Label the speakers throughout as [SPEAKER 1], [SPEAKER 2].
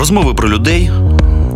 [SPEAKER 1] Розмови про людей,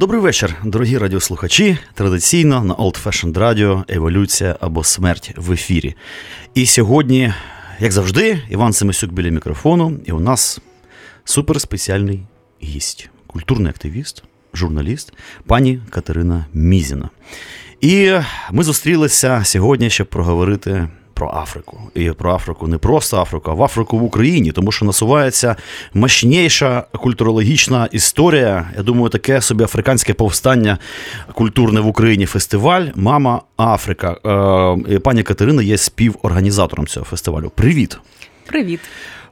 [SPEAKER 1] Добрий вечір, дорогі радіослухачі. Традиційно на Old Fashioned Radio Еволюція або смерть в ефірі. І сьогодні, як завжди, Іван Семисюк біля мікрофону, і у нас суперспеціальний гість, культурний активіст, журналіст, пані Катерина Мізіна. І ми зустрілися сьогодні, щоб проговорити про Африку. І про Африку не просто Африку, а в Африку в Україні, тому що насувається мощніша культурологічна історія. Я думаю, таке собі африканське повстання культурне в Україні фестиваль Мама Африка. Е, пані Катерина є співорганізатором цього фестивалю. Привіт!
[SPEAKER 2] Привіт!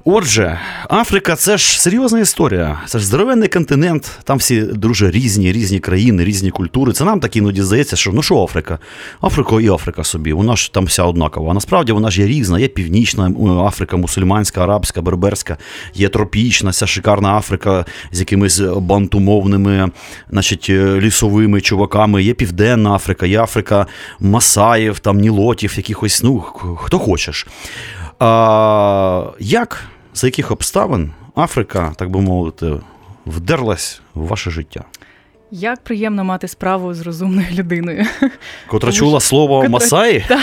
[SPEAKER 1] Отже, Африка це ж серйозна історія. Це ж здоровенний континент. Там всі дуже різні, різні країни, різні культури. Це нам так іноді здається, що ну що Африка? Африка і Африка собі. Вона ж там вся однакова. Насправді вона ж є різна. Є північна Африка, мусульманська, арабська, берберська, є тропічна, ця шикарна Африка з якимись бантумовними, значить, лісовими чуваками. Є Південна Африка, є Африка Масаїв, там Нілотів, якихось, ну хто хочеш. А, Як за яких обставин Африка, так би мовити, вдерлась в ваше життя?
[SPEAKER 2] Як приємно мати справу з розумною людиною,
[SPEAKER 1] котра чула слово котра... Масаї?
[SPEAKER 2] Та,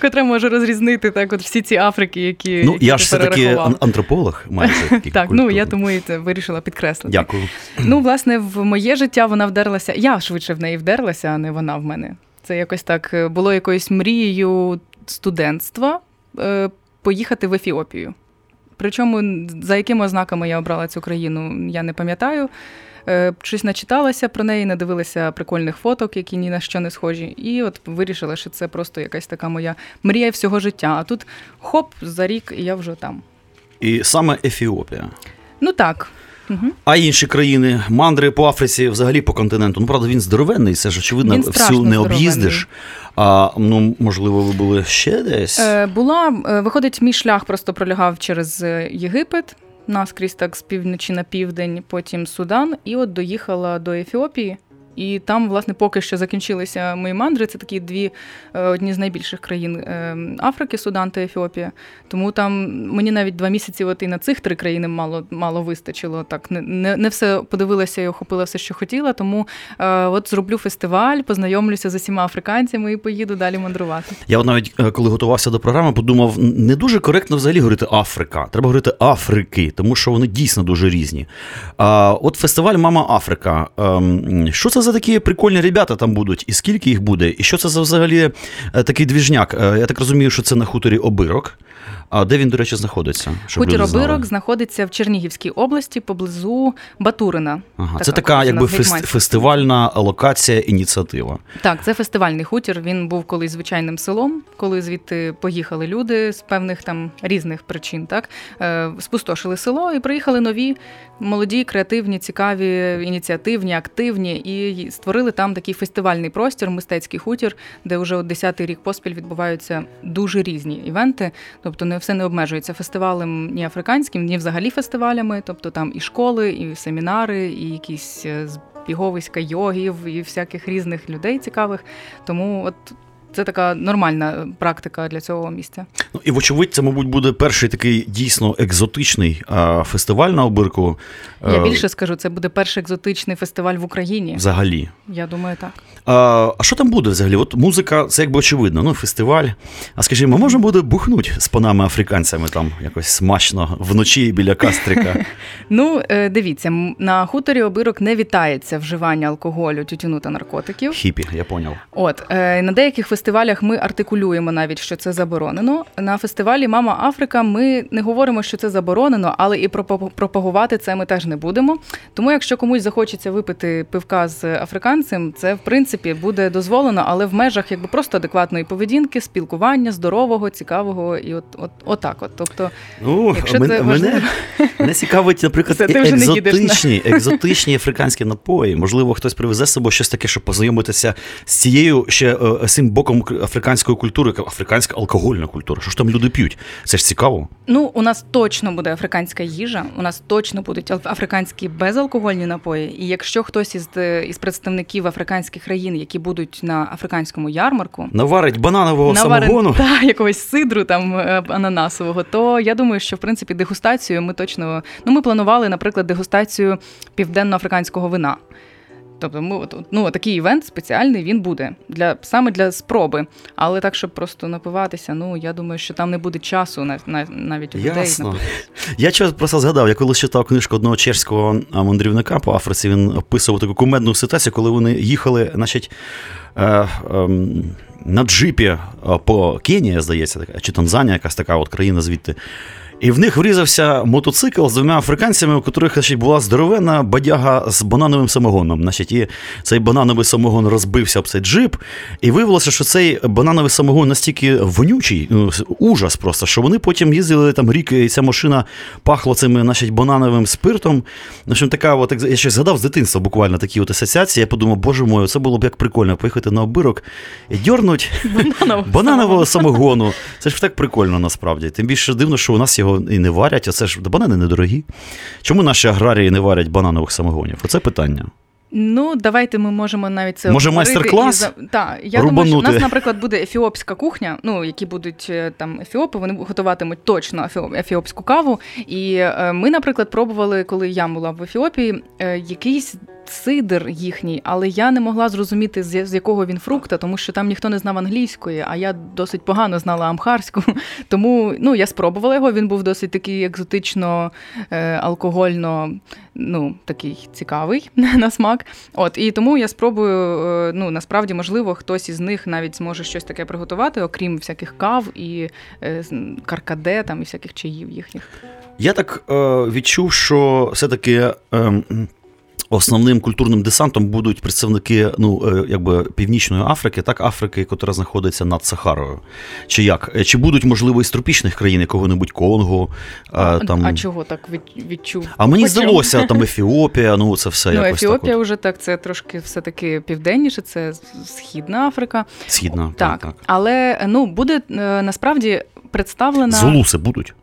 [SPEAKER 2] котра може розрізнити так, от всі ці Африки, які
[SPEAKER 1] ну
[SPEAKER 2] які
[SPEAKER 1] я ж все таки антрополог, майже
[SPEAKER 2] так. Ну я тому і вирішила підкреслити.
[SPEAKER 1] Дякую.
[SPEAKER 2] Ну, власне, в моє життя вона вдерлася. Я швидше в неї вдерлася, а не вона в мене. Це якось так е, було якоюсь мрією студентства е, поїхати в Ефіопію. Причому за якими ознаками я обрала цю країну, я не пам'ятаю. Е, щось начиталася про неї, надивилася прикольних фоток, які ні на що не схожі. І от вирішила, що це просто якась така моя мрія всього життя. А тут хоп, за рік, і я вже там.
[SPEAKER 1] І саме Ефіопія.
[SPEAKER 2] Ну так.
[SPEAKER 1] Угу. А інші країни, мандри по Африці, взагалі по континенту. Ну, правда, він здоровенний, це ж очевидно, всю не об'їздиш. А ну, можливо, ви були ще десь?
[SPEAKER 2] Е, Була, е, виходить, мій шлях просто пролягав через е, Єгипет, наскрізь так з півночі на південь, потім Судан, і от доїхала до Ефіопії. І там, власне, поки що закінчилися мої мандри. Це такі дві е, одні з найбільших країн е, Африки, Судан та Ефіопія. Тому там мені навіть два місяці от і на цих три країни мало мало вистачило. Так не не, все подивилася і охопила все, що хотіла. Тому е, от зроблю фестиваль, познайомлюся з усіма африканцями і поїду далі мандрувати.
[SPEAKER 1] Я от навіть коли готувався до програми, подумав, не дуже коректно взагалі говорити Африка. Треба говорити Африки, тому що вони дійсно дуже різні. От фестиваль Мама Африка. Ем, що це? За такі прикольні ребята там будуть, і скільки їх буде, і що це за взагалі е, такий движняк? Е, я так розумію, що це на хуторі обирок. А де він, до речі, знаходиться?
[SPEAKER 2] Хутір Обирок знаходиться в Чернігівській області поблизу Батурина.
[SPEAKER 1] Ага, така, Це така якби фест, фестивальна локація, ініціатива.
[SPEAKER 2] Так, це фестивальний хутір. Він був колись звичайним селом, коли звідти поїхали люди з певних там різних причин. Так е, спустошили село і приїхали нові молоді, креативні, цікаві, ініціативні, активні, і створили там такий фестивальний простір, мистецький хутір, де вже от 10-й рік поспіль відбуваються дуже різні івенти. Тобто не все не обмежується фестивалем ні африканським, ні взагалі фестивалями. Тобто там і школи, і семінари, і якісь е, збіговиська йогів, і всяких різних людей цікавих. Тому от це така нормальна практика для цього місця.
[SPEAKER 1] Ну і вочевидь, це, мабуть, буде перший такий дійсно екзотичний а, фестиваль на обирку.
[SPEAKER 2] Я е, більше скажу, це буде перший екзотичний фестиваль в Україні.
[SPEAKER 1] Взагалі.
[SPEAKER 2] Я думаю, так.
[SPEAKER 1] А а що там буде взагалі? От музика, це якби очевидно, ну, фестиваль. А скажімо, можна буде бухнути з панами африканцями там якось смачно вночі біля кастрика?
[SPEAKER 2] Ну, е, дивіться, на хуторі обирок не вітається вживання алкоголю, тютюну та наркотиків.
[SPEAKER 1] Хіпі, я поняв.
[SPEAKER 2] От е, на деяких фестивалях фестивалях ми артикулюємо навіть, що це заборонено. На фестивалі Мама Африка ми не говоримо, що це заборонено, але і пропагувати це ми теж не будемо. Тому, якщо комусь захочеться випити пивка з африканцем, це в принципі буде дозволено, але в межах якби просто адекватної поведінки, спілкування, здорового, цікавого і от, от, отак. От, тобто,
[SPEAKER 1] ну, якщо мене, це важливо... мене, мене цікавить, наприклад, це, екзотичні, екзотичні африканські напої. Можливо, хтось привезе з собою щось таке, щоб познайомитися з цією ще е, з цим боком африканської культури, африканська алкогольна культура. Що ж там люди п'ють? Це ж цікаво.
[SPEAKER 2] Ну, у нас точно буде африканська їжа, у нас точно будуть африканські безалкогольні напої. І якщо хтось із із представників африканських країн, які будуть на африканському ярмарку,
[SPEAKER 1] наварить бананового наварить, самогону
[SPEAKER 2] та якогось сидру там е, ананасового, то я думаю, що в принципі дегустацію ми точно ну ми планували, наприклад, дегустацію південно-африканського вина. Тобто, ми ну, такий івент спеціальний він буде для саме для спроби. Але так, щоб просто напиватися, ну я думаю, що там не буде часу на, на навіть у людей.
[SPEAKER 1] Ясно. Я чогось просто згадав, я коли читав книжку одного чешського мандрівника по Африці, він описував таку кумедну ситуацію, коли вони їхали, значить. Е, е, на джипі е, по Кенії, здається, чи Танзанія, якась така от країна звідти. І в них врізався мотоцикл з двома африканцями, у яких значить, була здоровенна бадяга з банановим самогоном. Значить, І цей банановий самогон розбився об цей джип, і виявилося, що цей банановий самогон настільки вонючий, ну, ужас просто, що вони потім їздили там рік, і ця машина пахла цим значить, банановим спиртом. В общем, така, от, Я ще згадав з дитинства буквально такі от асоціації. Я подумав, боже мой, це було б як прикольно поїхати на обирок і дьорнуть бананового самогону. Це ж так прикольно насправді. Тим більше дивно, що у нас його і не варять, оце ж банани недорогі. Чому наші аграрії не варять бананових самогонів? Оце питання.
[SPEAKER 2] Ну, давайте ми можемо навіть це
[SPEAKER 1] Може, майстер-клас?
[SPEAKER 2] За... Так, я Рубанути. думаю, що в нас, наприклад, буде ефіопська кухня. Ну, які будуть е, там ефіопи, вони готуватимуть точно ефіопську каву. І е, ми, наприклад, пробували, коли я була в Ефіопії, е, якийсь сидр їхній, але я не могла зрозуміти, з якого він фрукта, тому що там ніхто не знав англійської, а я досить погано знала амхарську. Тому ну, я спробувала його. Він був досить такий екзотично, е, алкогольно, ну, такий цікавий на смак. От, І тому я спробую, е, ну, насправді, можливо, хтось із них навіть зможе щось таке приготувати, окрім всяких кав і е, каркаде там, і всяких чаїв їхніх.
[SPEAKER 1] Я так е, відчув, що все-таки. Е, Основним культурним десантом будуть представники ну, е, якби Північної Африки, так Африки, яка знаходиться над Сахарою. Чи як? Е, чи будуть, можливо, із тропічних країн якого-небудь Конго?
[SPEAKER 2] Е, а там... а чого так відчув?
[SPEAKER 1] А мені здалося, там Ефіопія, ну це все
[SPEAKER 2] ну,
[SPEAKER 1] якось
[SPEAKER 2] Ефіопія
[SPEAKER 1] так
[SPEAKER 2] от. вже так, це трошки все-таки південніше, це Східна Африка.
[SPEAKER 1] Східна,
[SPEAKER 2] так. так. так. Але ну, буде насправді представлена.
[SPEAKER 1] Зулуси будуть?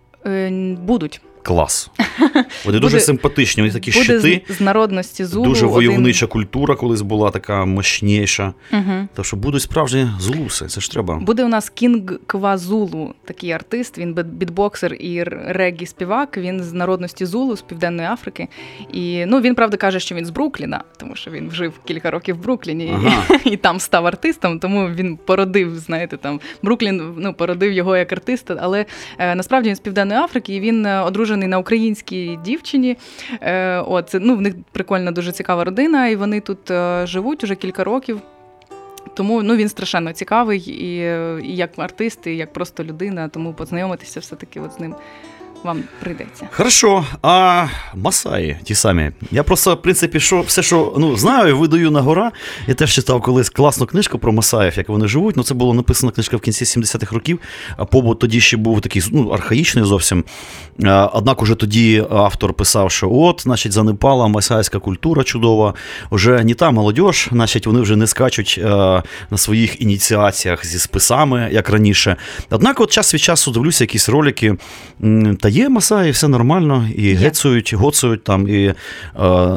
[SPEAKER 2] Будуть.
[SPEAKER 1] Клас. Вони дуже симпатичні, вони такі буде щити.
[SPEAKER 2] З народності зулу.
[SPEAKER 1] Дуже войовнича один... культура колись була така мощніша. Угу. Так що будуть справжні зулуси, це ж треба.
[SPEAKER 2] Буде у нас Кінг Квазулу, такий артист, він бітбоксер і регі співак. Він з народності Зулу, з Південної Африки. І ну, він правда каже, що він з Брукліна, тому що він жив кілька років в Брукліні ага. і, і там став артистом, тому він породив, знаєте, там Бруклін ну, породив його як артиста. Але е, насправді він з Південної Африки і він е, одружений на українській дівчині. Е, от, ну, В них прикольна, дуже цікава родина, і вони тут е, живуть уже кілька років. Тому ну, він страшенно цікавий і і як артист, і як просто людина, тому познайомитися все-таки от з ним вам прийдеться.
[SPEAKER 1] Хорошо. А Масаї ті самі. Я просто, в принципі, що все, що ну, знаю, видаю на гора. Я теж читав колись класну книжку про Масаїв, як вони живуть. Ну, це була написана книжка в кінці 70-х років. А побут тоді ще був такий ну, архаїчний зовсім. Однак уже тоді автор писав, що от, значить, занепала масайська культура чудова. Уже не та молодь, значить, вони вже не скачуть на своїх ініціаціях зі списами, як раніше. Однак, от час від часу дивлюся якісь ролики. та є масаї, все нормально, і є. гецують, гоцують там, і е,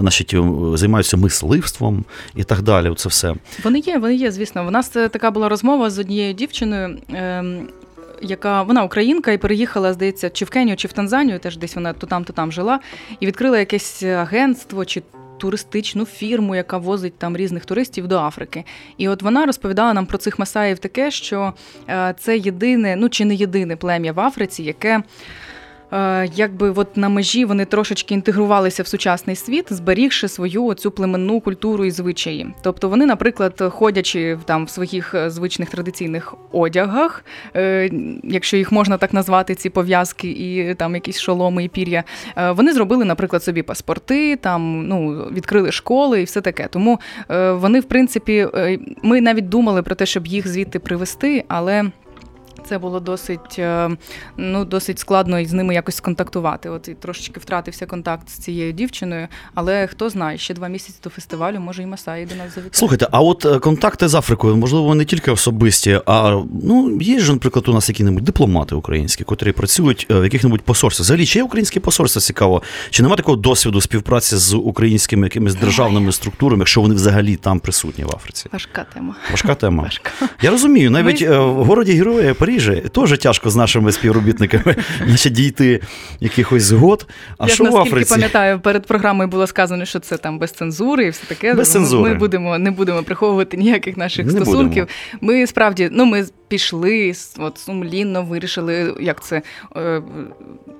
[SPEAKER 1] значить, займаються мисливством і так далі. Це все.
[SPEAKER 2] Вони є, вони є, звісно. У нас е, така була розмова з однією дівчиною. Е, яка вона українка і переїхала, здається, чи в Кенію, чи в Танзанію, теж десь вона то там, то там жила, і відкрила якесь агентство чи туристичну фірму, яка возить там різних туристів до Африки. І от вона розповідала нам про цих масаїв таке, що е, це єдине, ну чи не єдине плем'я в Африці, яке е, якби от на межі вони трошечки інтегрувалися в сучасний світ, зберігши свою оцю племенну культуру і звичаї. Тобто вони, наприклад, ходячи там в своїх е, звичних традиційних одягах, е, якщо їх можна так назвати, ці пов'язки і там якісь шоломи і пір'я, е, вони зробили, наприклад, собі паспорти, там ну відкрили школи і все таке. Тому е, вони, в принципі, е, ми навіть думали про те, щоб їх звідти привезти, але. Це було досить е, ну, досить складно із ними якось сконтактувати. От і трошечки втратився контакт з цією дівчиною, але хто знає, ще два місяці до фестивалю, може і Масаї до нас завітає.
[SPEAKER 1] Слухайте, а от е, контакти з Африкою, можливо, не тільки особисті, а ну є ж, наприклад, у нас які-небудь дипломати українські, котрі працюють е, в яких-небудь посольствах. Взагалі, чи є українське посольство цікаво? Чи немає такого досвіду співпраці з українськими якимись державними структурами, якщо вони взагалі там присутні в Африці?
[SPEAKER 2] Важка тема.
[SPEAKER 1] Важка тема.
[SPEAKER 2] Важка.
[SPEAKER 1] Я розумію, навіть
[SPEAKER 2] Ми-
[SPEAKER 1] в городі Героя Парижі теж тяжко з нашими співробітниками значить, дійти якихось згод. А
[SPEAKER 2] Я
[SPEAKER 1] що в Африці?
[SPEAKER 2] пам'ятаю, перед програмою було сказано, що це там без цензури і все таке.
[SPEAKER 1] Без цензури.
[SPEAKER 2] Ми будемо не будемо приховувати ніяких наших
[SPEAKER 1] Не
[SPEAKER 2] стосунків.
[SPEAKER 1] будемо.
[SPEAKER 2] Ми справді ну ми пішли от сумлінно вирішили, як це, е,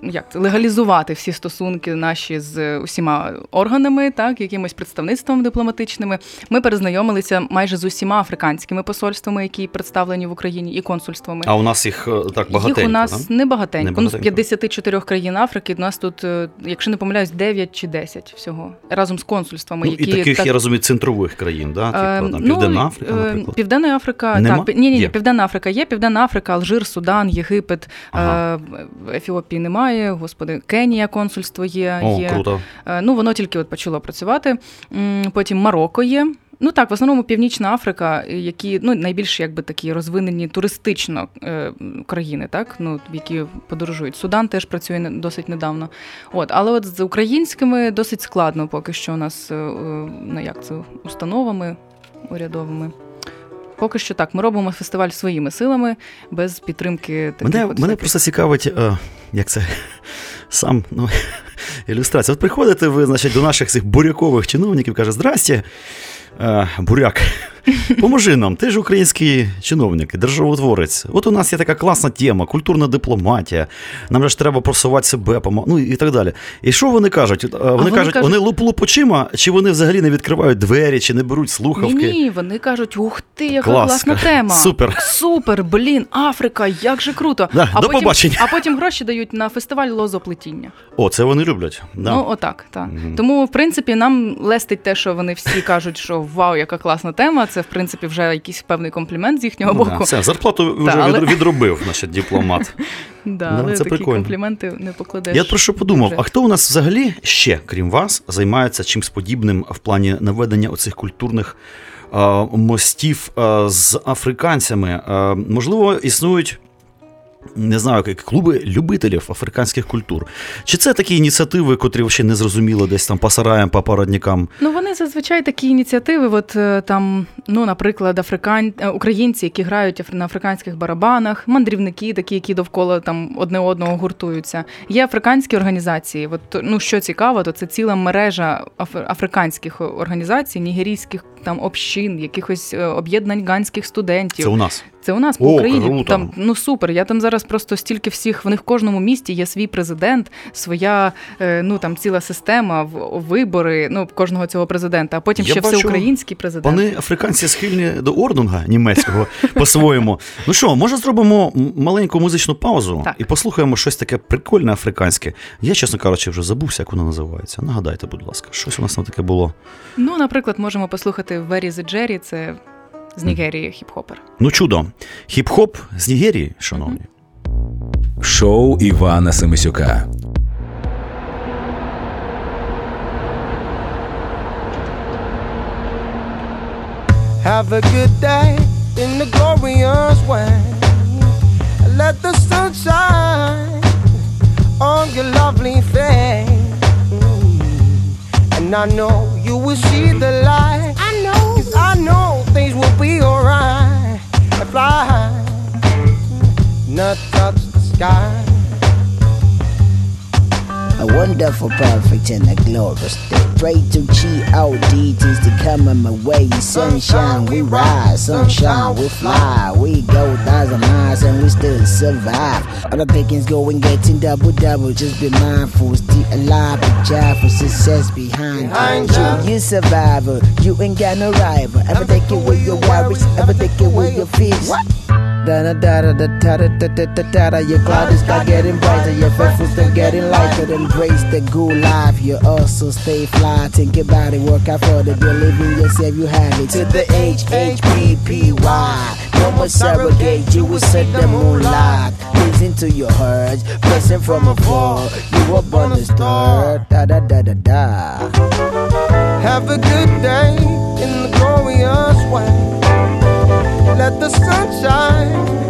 [SPEAKER 2] як це легалізувати всі стосунки наші з усіма органами, так якимось представництвом дипломатичними. Ми перезнайомилися майже з усіма африканськими посольствами, які представлені в Україні, і консульствами.
[SPEAKER 1] А у нас їх е, так багатенько,
[SPEAKER 2] Їх у нас не багатенько. Ну, з 54 країн Африки у нас тут, е, якщо не помиляюсь, 9 чи 10 всього разом з консульствами,
[SPEAKER 1] Ну,
[SPEAKER 2] які
[SPEAKER 1] і таких,
[SPEAKER 2] так-
[SPEAKER 1] я розумію, центрових країн, да? Типу, там,
[SPEAKER 2] ну,
[SPEAKER 1] Південна Африка, наприклад.
[SPEAKER 2] Південна Африка,
[SPEAKER 1] Нема?
[SPEAKER 2] так, ні, ні, ні, Південна Африка є, Південна Африка, Алжир, Судан, Єгипет,
[SPEAKER 1] Ага.
[SPEAKER 2] е, Ефіопії немає, господи, Кенія консульство є.
[SPEAKER 1] О,
[SPEAKER 2] є.
[SPEAKER 1] круто.
[SPEAKER 2] Е, Ну, воно тільки от почало працювати. Потім Марокко є. Ну так, в основному Північна Африка, які ну найбільш якби такі розвинені туристично е, країни, так ну які подорожують. Судан теж працює досить недавно. От, але от з українськими досить складно поки що у нас е, е, ну як це установами урядовими. Поки що так, ми робимо фестиваль своїми силами, без підтримки таких
[SPEAKER 1] Мене,
[SPEAKER 2] от
[SPEAKER 1] мене просто цікавить, е, як це сам ну, ілюстрація. От приходите ви, значить, до наших цих бурякових чиновників, каже: Здрасте, е, буряк. Поможи нам, ти ж український чиновник, державотворець. От у нас є така класна тема, культурна дипломатія. Нам же ж треба просувати себе, ну і так далі. І що вони кажуть? Е, Вони,
[SPEAKER 2] вони
[SPEAKER 1] кажуть,
[SPEAKER 2] кажуть-
[SPEAKER 1] вони луп-луп очима, чи вони взагалі не відкривають двері, чи не беруть слухавки?
[SPEAKER 2] Ні, ні, вони кажуть, ух ти, яка
[SPEAKER 1] Клас.
[SPEAKER 2] класна тема.
[SPEAKER 1] Супер.
[SPEAKER 2] Супер, блін, Африка, як же круто.
[SPEAKER 1] Да,
[SPEAKER 2] а
[SPEAKER 1] до
[SPEAKER 2] потім,
[SPEAKER 1] побачення.
[SPEAKER 2] А потім гроші дають на фестиваль лозоплетіння.
[SPEAKER 1] О, це вони люблять. Да.
[SPEAKER 2] Ну, отак, так.
[SPEAKER 1] Мгм.
[SPEAKER 2] Тому, в принципі, нам лестить те, що вони всі кажуть, що вау, яка класна тема. Це, в принципі, вже якийсь певний комплімент з їхнього
[SPEAKER 1] Ну, да,
[SPEAKER 2] боку.
[SPEAKER 1] Все, зарплату вже
[SPEAKER 2] але-
[SPEAKER 1] відробив, значить, дипломат.
[SPEAKER 2] Да,
[SPEAKER 1] Да,
[SPEAKER 2] але
[SPEAKER 1] це
[SPEAKER 2] такі
[SPEAKER 1] прикольно.
[SPEAKER 2] компліменти не покладеш.
[SPEAKER 1] Я про що подумав,
[SPEAKER 2] вже.
[SPEAKER 1] а хто у нас взагалі ще, крім вас, займається чимсь подібним в плані наведення оцих культурних мостів з африканцями? Можливо, існують. Не знаю, як клуби любителів африканських культур. Чи це такі ініціативи, котрі ще не зрозуміло десь там по сараям, по парадникам?
[SPEAKER 2] Ну, вони зазвичай такі ініціативи, от е, там, ну, наприклад, африкан... е, українці, які грають на африканських барабанах, мандрівники, такі, які довкола там одне одного гуртуються. Є африканські організації. От, ну, що цікаво, то це ціла мережа аф- африканських організацій, нігерійських там общин, якихось е, об'єднань ганських студентів.
[SPEAKER 1] Це у нас.
[SPEAKER 2] Це у нас по
[SPEAKER 1] О,
[SPEAKER 2] Україні.
[SPEAKER 1] круто.
[SPEAKER 2] Там ну супер. Я там зараз просто стільки всіх. В них в кожному місті є свій президент, своя е, ну там ціла система, в- вибори. Ну кожного цього президента. А потім
[SPEAKER 1] Я
[SPEAKER 2] ще
[SPEAKER 1] бачу,
[SPEAKER 2] всеукраїнський президент.
[SPEAKER 1] Вони африканці схильні до ордунга німецького по-своєму. Ну що, може зробимо маленьку музичну паузу
[SPEAKER 2] Так.
[SPEAKER 1] і послухаємо щось таке прикольне африканське. Я, чесно кажучи, вже забувся, як воно називається. Нагадайте, будь ласка, щось у нас там таке було.
[SPEAKER 2] Ну, наприклад, можемо послухати Very the Jerry, це з Нігерії хіп-хопер.
[SPEAKER 1] Ну, чудо. Хіп-хоп з Нігерії, шановні.
[SPEAKER 3] Шоу Івана Семисюка.
[SPEAKER 4] Have a good day in the glorious way. Let the sun shine on your lovely face. Mm. And I know you will see the light. Be alright. Fly not touch the sky.
[SPEAKER 5] A wonderful, perfect, and a glorious day. Pray to G.O. deities to come in my way. Sunshine, we rise, sunshine, we fly. We go thousand miles and we still survive. All the pickings going, getting double double. Just be mindful, stay alive, be job for success behind,
[SPEAKER 4] Behind
[SPEAKER 5] you.
[SPEAKER 4] you.
[SPEAKER 5] Survivor, you ain't got no rival. Ever take it with your worries, ever take it with your fears. Da da da da da da da da da da da da Your cloud is start getting brighter Your faithful still getting lighter. Embrace the good life You also stay fly. Think about it, work out for the believe in yourself You have it. To the H-H-P-P-Y No more surrogate You will set the moonlight. Listen to your herds Blessing from afar. You were born to star. Da da da da da.
[SPEAKER 4] Have a good day in the glorious way the
[SPEAKER 5] sunshine.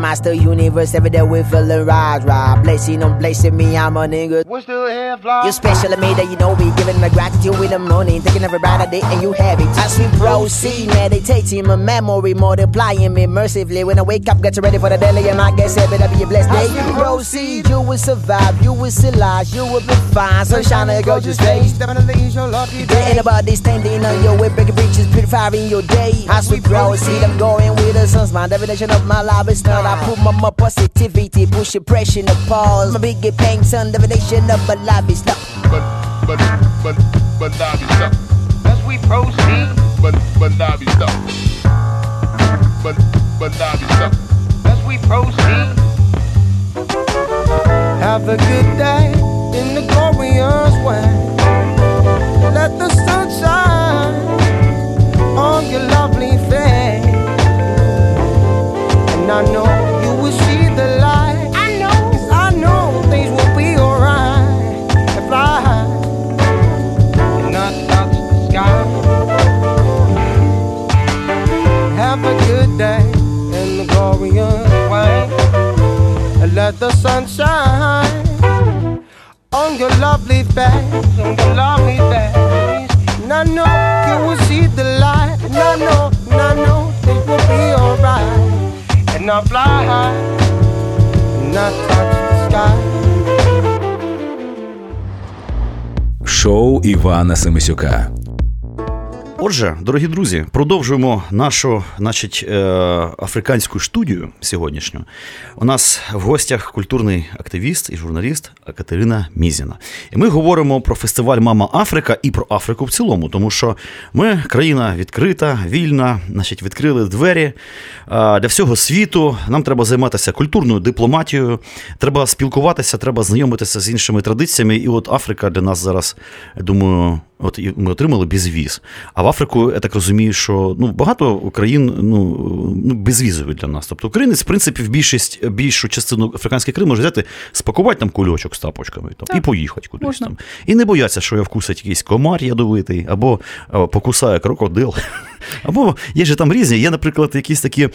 [SPEAKER 5] Master universe Every day we feeling rise, right Blessing on blessing me, I'm a nigga
[SPEAKER 4] We're still here, fly.
[SPEAKER 5] You special to me that you know me Giving my gratitude with the money Taking every brighter day and you have it As we proceed, meditating my memory Multiplying me mercifully When I wake up, get ready for the daily And I guess it better be a blessed day
[SPEAKER 4] As we
[SPEAKER 5] Proceed, you will survive You will see life, you will be fine Sunshine your gorgeous face
[SPEAKER 4] Definitely is your lucky day.
[SPEAKER 5] ain't nobody standing on your way, breaking breaches, purifying your day. As we proceed, I'm going with the sun's my definition of my life is not. I put my, my positivity, push depression to pause. My big pain, son, definition of my life is not.
[SPEAKER 6] but but but but not be stuck.
[SPEAKER 4] As we proceed,
[SPEAKER 6] But but not be stuck. But but not be stuck.
[SPEAKER 4] as we proceed. Have a good day in the glorious way. Let the sun shine on your lovely face. And I know the sun shine on your lovely face, on your lovely face. And I know you will see the light. And I know, and I know things will be alright. And I'll fly high and not touch the sky.
[SPEAKER 3] Шоу Івана Семисюка.
[SPEAKER 1] Отже, дорогі друзі, продовжуємо нашу, значить, е, африканську студію сьогоднішню. У нас в гостях культурний активіст і журналіст Катерина Мізіна. І ми говоримо про фестиваль Мама Африка і про Африку в цілому, тому що ми країна відкрита, вільна, значить, відкрили двері е, для всього світу. Нам треба займатися культурною дипломатією, треба спілкуватися, треба знайомитися з іншими традиціями. І от Африка для нас зараз, я думаю. От і ми отримали безвіз. А в Африку, я так розумію, що ну, багато країн ну, ну, безвізові для нас. Тобто українець, в принципі, в більшість, більшу частину африканських країн може взяти, спакувати там кульочок з тапочками там, і поїхати кудись
[SPEAKER 2] можна.
[SPEAKER 1] там. І не бояться, що я вкусить якийсь комар ядовитий, або покусає крокодил. Або є ж там різні. Є, наприклад, якісь такі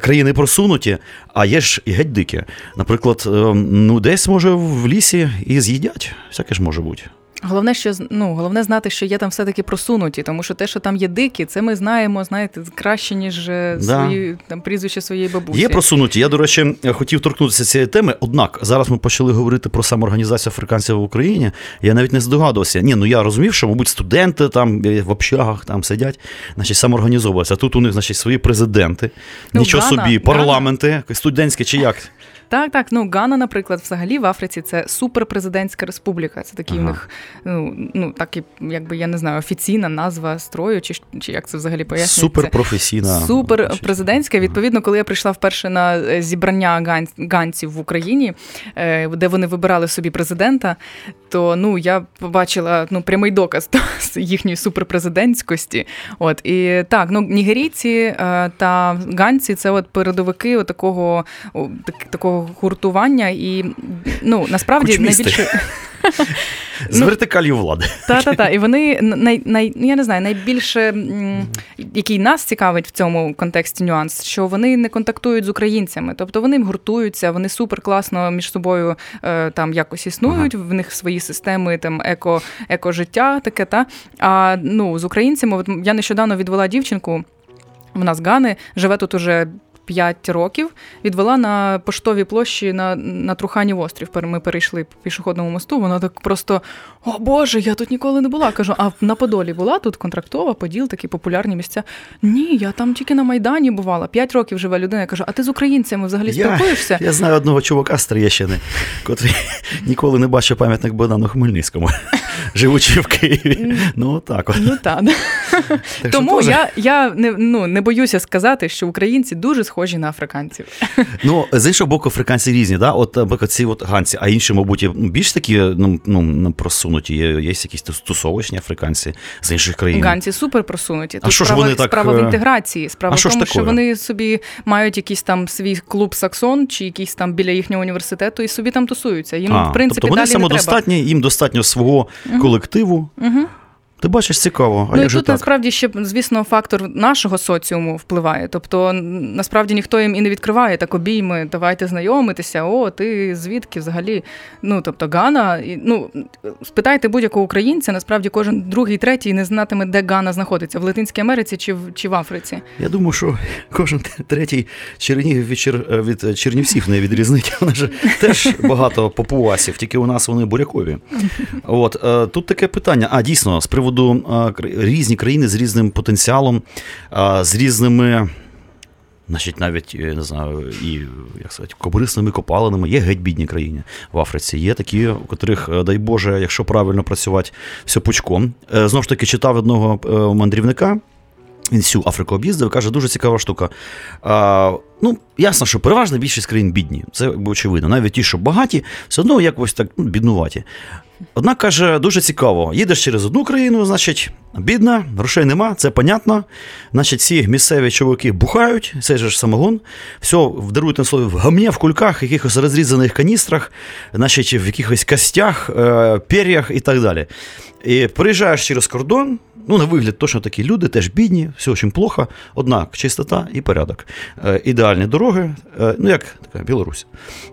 [SPEAKER 1] країни просунуті, а є ж і геть дикі. Наприклад, е, ну, десь може в лісі і з'їдять. Всяке ж може бути.
[SPEAKER 2] Головне, що ну, головне знати, що є там все-таки просунуті, тому що те, що там є дикі, це ми знаємо, знаєте, краще, ніж е,
[SPEAKER 1] Да.
[SPEAKER 2] свої там прізвище своєї бабусі.
[SPEAKER 1] Є просунуті. Я, до речі, хотів торкнутися цієї теми. Однак зараз ми почали говорити про самоорганізацію африканців в Україні. Я навіть не здогадувався. Ні, ну я розумів, що, мабуть, студенти там е, в общагах там сидять, значить, самоорганізовуються. А тут у них, значить, свої президенти,
[SPEAKER 2] Ну,
[SPEAKER 1] нічого
[SPEAKER 2] Гана,
[SPEAKER 1] собі,
[SPEAKER 2] Гана.
[SPEAKER 1] парламенти, студентські чи як.
[SPEAKER 2] Так, так. Ну Гана, наприклад, взагалі в Африці це суперпрезидентська республіка. Це такий
[SPEAKER 1] Ага.
[SPEAKER 2] в них, ну, ну так і якби я не знаю, офіційна назва строю, чи, чи як це взагалі пояснюється.
[SPEAKER 1] Суперпрофесійна.
[SPEAKER 2] Супер
[SPEAKER 1] значить.
[SPEAKER 2] президентська. Відповідно, коли я прийшла вперше на е, зібрання ганців в Україні, е, де вони вибирали собі президента, то ну я побачила ну прямий доказ їхньої суперпрезидентськості. От і так, ну нігерійці е, та ганці це от передовики от такого, так- такого гуртування, і ну насправді найбільше.
[SPEAKER 1] З вертикалью влади.
[SPEAKER 2] Та, та, та. І вони най, най, ну, я не знаю, найбільше який нас цікавить в цьому контексті нюанс, що вони не контактують з українцями, тобто вони гуртуються, вони супер класно між собою е, там якось існують, в них свої системи там еко, еко-життя таке. Та а ну з українцями, от я нещодавно відвела дівчинку. Вона з Гани живе тут уже 5 років, відвела на поштовій площі на на Труханів острів. Ми перейшли по пішохідному мосту. Вона так просто: О Боже, я тут ніколи не була. Кажу, а на Подолі була тут контрактова, Поділ, такі популярні місця. Ні, я там тільки на Майдані бувала. П'ять років живе людина. Я кажу, а ти з українцями взагалі
[SPEAKER 1] я,
[SPEAKER 2] спілкуєшся?
[SPEAKER 1] Я знаю одного чувака з Троєщини, котрий ніколи не бачив пам'ятник Богдану Хмельницькому, живучи в Києві. Ну так.
[SPEAKER 2] Ну так.
[SPEAKER 1] так
[SPEAKER 2] Тому я я не ну, не боюся сказати, що українці дуже схожі на африканців.
[SPEAKER 1] Ну, з іншого боку, африканці різні, да? От, наприклад, ці от ганці, а інші, мабуть, більш такі ну, ну, просунуті. Є, є якісь тусовочні африканці з інших країн.
[SPEAKER 2] Ганці супер просунуті.
[SPEAKER 1] Тут а що справа, ж вони так...
[SPEAKER 2] справа в е, інтеграції. Справа
[SPEAKER 1] а
[SPEAKER 2] в тому,
[SPEAKER 1] що,
[SPEAKER 2] що вони собі мають якийсь там свій клуб Саксон чи якийсь там біля їхнього університету і собі там тусуються. Їм,
[SPEAKER 1] а,
[SPEAKER 2] в принципі,
[SPEAKER 1] тобто вони
[SPEAKER 2] далі
[SPEAKER 1] самодостатні,
[SPEAKER 2] не треба.
[SPEAKER 1] їм достатньо свого колективу.
[SPEAKER 2] Угу.
[SPEAKER 1] Ти бачиш цікаво. А
[SPEAKER 2] ну
[SPEAKER 1] як
[SPEAKER 2] і тут
[SPEAKER 1] так?
[SPEAKER 2] насправді ще, звісно, фактор нашого соціуму впливає. Тобто, насправді ніхто їм і не відкриває так обійми, давайте знайомитися. О, ти звідки взагалі? Ну тобто Гана, і, ну спитайте будь-якого українця, насправді кожен другий, третій не знатиме, де Гана знаходиться в Латинській Америці чи в чи в Африці.
[SPEAKER 1] Я думаю, що кожен третій Чернігів від, Чер... від Чернівців не відрізнить. Вона ж теж багато попуасів, тільки у нас вони бурякові. От тут таке питання. А дійсно, з приводу приводу різні країни з різним потенціалом, з різними. Значить, навіть не знаю, і як сказати, кобрисними копалинами є геть бідні країни в Африці. Є такі, у котрих, дай Боже, якщо правильно працювати, все пучком. Знову ж таки, читав одного мандрівника. Він всю Африку об'їздив, каже, дуже цікава штука. А, Ну, ясно, що переважна більшість країн бідні, це очевидно. Навіть ті, що багаті, все одно якось так ну, біднуваті. Однак каже, дуже цікаво: їдеш через одну країну, значить, бідна, грошей нема, це понятно. Значить, ці місцеві чоловіки бухають, цей же ж самогон, все вдарують на слові в гамні, в кульках, якихось розрізаних каністрах, значить, в якихось костях, пер'ях і так далі. І приїжджаєш через кордон. Ну, на вигляд, точно такі люди, теж бідні, все дуже плохо. Однак чистота і порядок. Е, ідеальні дороги, е, ну як така Білорусь,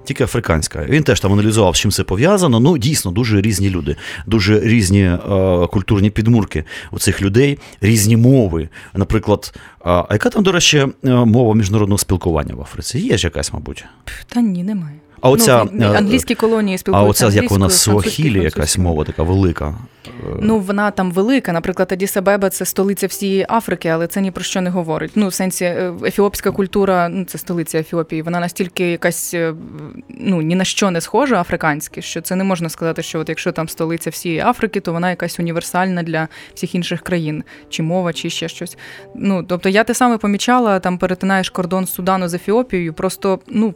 [SPEAKER 1] тільки африканська. Він теж там аналізував, з чим це пов'язано. Ну, дійсно, дуже різні люди, дуже різні е, культурні підмурки у цих людей, різні мови. Наприклад, а яка там, до речі, мова міжнародного спілкування в Африці? Є ж якась, мабуть?
[SPEAKER 2] Та ні, немає.
[SPEAKER 1] А оця
[SPEAKER 2] ну, англійські колонії спілкуються.
[SPEAKER 1] А оця як вона Суахілі, якась мова така велика.
[SPEAKER 2] Ну, вона там велика. Наприклад, Адіс-Абеба – це столиця всієї Африки, але це ні про що не говорить. Ну, в сенсі, ефіопська культура, ну це столиця Ефіопії, вона настільки якась ну ні на що не схожа африканська, що це не можна сказати, що от якщо там столиця всієї Африки, то вона якась універсальна для всіх інших країн, чи мова, чи ще щось. Ну тобто, я те саме помічала, там перетинаєш кордон Судану з Ефіопією, просто ну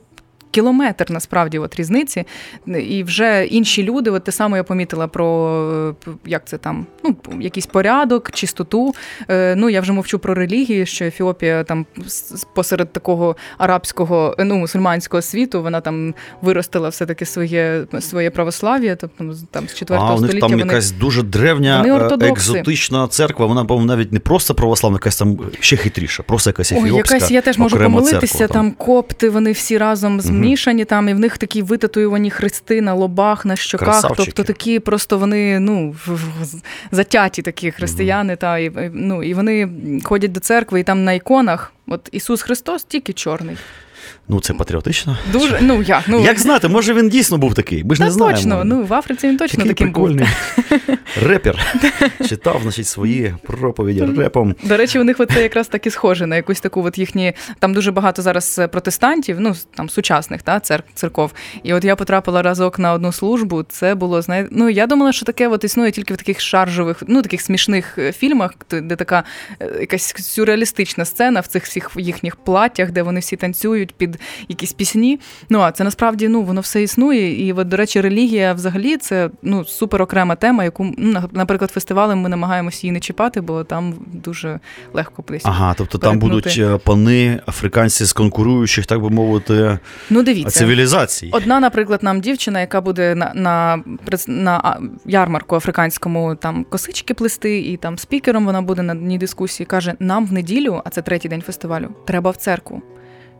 [SPEAKER 2] кілометр насправді от різниці. І вже інші люди, от те саме я помітила про як це там, ну, якийсь порядок, чистоту. Е, ну, я вже мовчу про релігію, що Ефіопія там посеред такого арабського, ну, мусульманського світу, вона там виростила все-таки своє своє православ'я, тобто там з 4
[SPEAKER 1] а, у них
[SPEAKER 2] століття.
[SPEAKER 1] Там
[SPEAKER 2] вони,
[SPEAKER 1] якась дуже древня е, екзотична церква. Вона, по-моєму, навіть не просто православна, якась там ще хитріша, просто якась ефіопська.
[SPEAKER 2] Ой, якась я теж можу помилитися.
[SPEAKER 1] Церква,
[SPEAKER 2] там. там копти, вони всі разом з змішані там, і в них такі витатуювані хрести на лобах, на щоках.
[SPEAKER 1] Красавчики.
[SPEAKER 2] Тобто такі просто вони ну, затяті такі християни. Та, і, ну, і вони ходять до церкви, і там на іконах от Ісус Христос тільки чорний.
[SPEAKER 1] Ну, це патріотично.
[SPEAKER 2] Дуже, ну, як, ну...
[SPEAKER 1] як знати, може він дійсно був такий. Ми ж
[SPEAKER 2] Та
[SPEAKER 1] не знаємо.
[SPEAKER 2] Точно, ну в Африці він точно
[SPEAKER 1] такий
[SPEAKER 2] таким
[SPEAKER 1] прикольний.
[SPEAKER 2] був.
[SPEAKER 1] Репер. Читав, значить, свої проповіді репом.
[SPEAKER 2] До речі, у них це якраз таки схоже на якусь таку от їхні. Там дуже багато зараз протестантів, ну там сучасних та, цер, церков. І от я потрапила разок на одну службу. Це було знаєте, ну я думала, що таке от існує тільки в таких шаржових, ну таких смішних фільмах, де така якась сюрреалістична сцена в цих всіх їхніх платтях, де вони всі танцюють під якісь пісні. Ну а це насправді ну воно все існує. І от, до речі, релігія взагалі це ну супер окрема тема, яку ну, наприклад, фестивалем ми намагаємося її не чіпати, бо там дуже легко десь.
[SPEAKER 1] Ага, тобто там будуть е, пани африканці з конкуруючих, так би мовити,
[SPEAKER 2] Ну, дивіться.
[SPEAKER 1] цивілізацій.
[SPEAKER 2] Одна, наприклад, нам дівчина, яка буде на, на, на ярмарку африканському там косички плести, і там спікером вона буде на дні дискусії, каже: нам в неділю, а це третій день фестивалю, треба в церкву.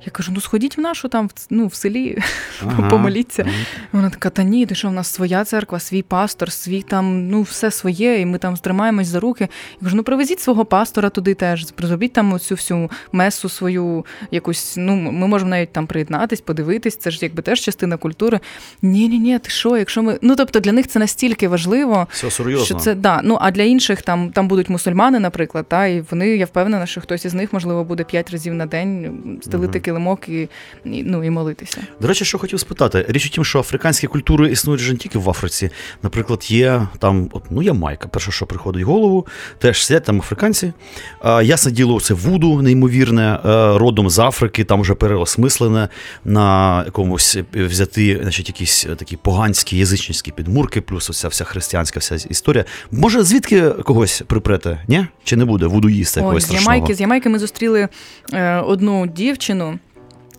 [SPEAKER 2] Я кажу: ну сходіть в нашу там, в ну, в селі,
[SPEAKER 1] Ага.
[SPEAKER 2] помоліться. Вона така: та ні, ти що, в нас своя церква, свій пастор, свій там, ну все своє, і ми там стримаємось за руки. Я кажу, ну привезіть свого пастора туди теж, зробіть там оцю всю месу свою якусь. Ну, ми можемо навіть там приєднатись, подивитись, це ж якби теж частина культури. Ні, ні, ні, ти що, якщо ми. Ну тобто для них це настільки важливо.
[SPEAKER 1] Все серйозно.
[SPEAKER 2] Що це да. Ну а для інших там там будуть мусульмани, наприклад, та і вони, я впевнена, що хтось із них можливо буде п'ять разів на день стелити килимок і, і ну і молитися.
[SPEAKER 1] До речі, що хотів спитати, річ у тім, що африканські культури існують же не тільки в Африці. Наприклад, є там, от, ну, Ямайка, перше, що приходить в голову, теж сидять там африканці. А, ясне діло, це вуду неймовірне, е, родом з Африки, там вже переосмислене на якомусь е, взяти, значить, якісь е, такі поганські язичницькі підмурки, плюс оця вся християнська вся історія. Може, звідки когось припрете? Ні? Чи не буде вудуїста
[SPEAKER 2] Ой,
[SPEAKER 1] якогось
[SPEAKER 2] з? Ямайки, з Ямайки ми зустріли е, одну дівчину,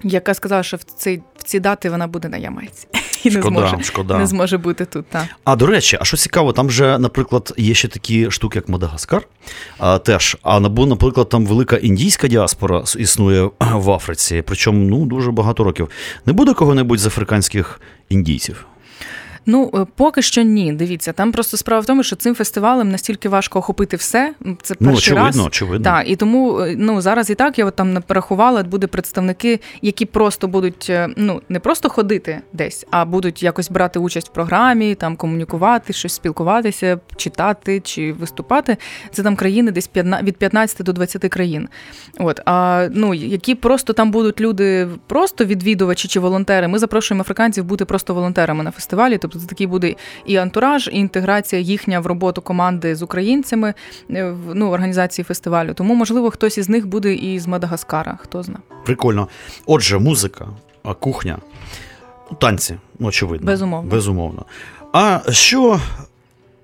[SPEAKER 2] яка сказала, що в цей в ці дати вона буде на Ямайці. І не зможе,
[SPEAKER 1] шкода.
[SPEAKER 2] не зможе бути тут. Та.
[SPEAKER 1] А до речі, а що цікаво, там же, наприклад, є ще такі штуки, як Мадагаскар. А, теж. А або, наприклад, там велика індійська діаспора існує в Африці, причому ну, дуже багато років. Не буде кого-небудь з африканських індійців?
[SPEAKER 2] Ну, е, поки що ні. Дивіться, там просто справа в тому, що цим фестивалем настільки важко охопити все. Це
[SPEAKER 1] Ну, очевидно,
[SPEAKER 2] раз.
[SPEAKER 1] очевидно.
[SPEAKER 2] Так, і тому е, ну зараз і так я от там порахувала, буде представники, які просто будуть е, ну не просто ходити десь, а будуть якось брати участь в програмі, там комунікувати, щось спілкуватися, читати чи виступати. Це там країни десь від 15 до 20 країн. От а ну які просто там будуть люди, просто відвідувачі чи волонтери. Ми запрошуємо африканців бути просто волонтерами на фестивалі. Тобто це такий буде і антураж, і інтеграція їхня в роботу команди з українцями е, в ну, організації фестивалю. Тому, можливо, хтось із них буде і з Мадагаскара, хто знає.
[SPEAKER 1] Прикольно. Отже, музика, кухня, ну, танці, ну, очевидно.
[SPEAKER 2] Безумовно.
[SPEAKER 1] Безумовно. А що,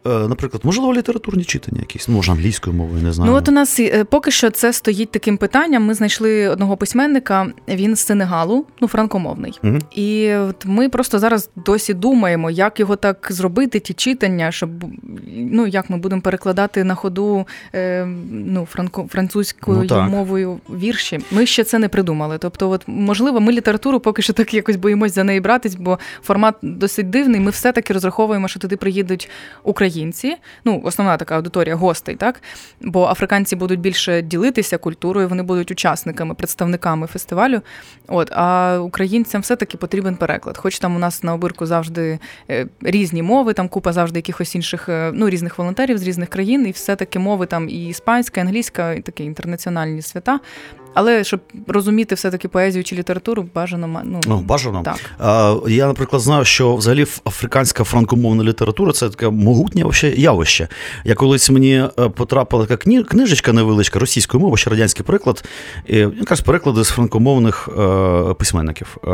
[SPEAKER 1] наприклад, можливо, літературні читання якісь, ну, може, англійською мовою, не знаю.
[SPEAKER 2] Ну, от у нас е, поки що це стоїть таким питанням. Ми знайшли одного письменника, він з Сенегалу, ну франкомовний.
[SPEAKER 1] Мгм.
[SPEAKER 2] І от ми просто зараз досі думаємо, як його так зробити, ті читання, щоб ну як ми будемо перекладати на ходу е, ну, франко, французькою
[SPEAKER 1] Ну,
[SPEAKER 2] мовою вірші. Ми ще це не придумали. Тобто, от можливо, ми літературу поки що так якось боїмось за неї братись, бо формат досить дивний. Ми все-таки розраховуємо, що туди приїдуть українці. Ну, основна така аудиторія гостей, так бо африканці будуть більше ділитися культурою, вони будуть учасниками, представниками фестивалю. От а українцям все-таки потрібен переклад. Хоч там у нас на обирку завжди е, різні мови, там купа завжди якихось інших, е, ну різних волонтерів з різних країн, і все-таки мови там і іспанська, і англійська, і такі інтернаціональні свята. Але щоб розуміти все-таки поезію чи літературу, бажано ну,
[SPEAKER 1] Ну, бажано.
[SPEAKER 2] Так.
[SPEAKER 1] А, я, наприклад, знаю, що взагалі африканська франкомовна література це таке могутнє явище. Я колись мені е, потрапила така кні- книжечка невеличка російською мовою, ще радянський приклад, і, якраз переклади з франкомовних е, письменників е,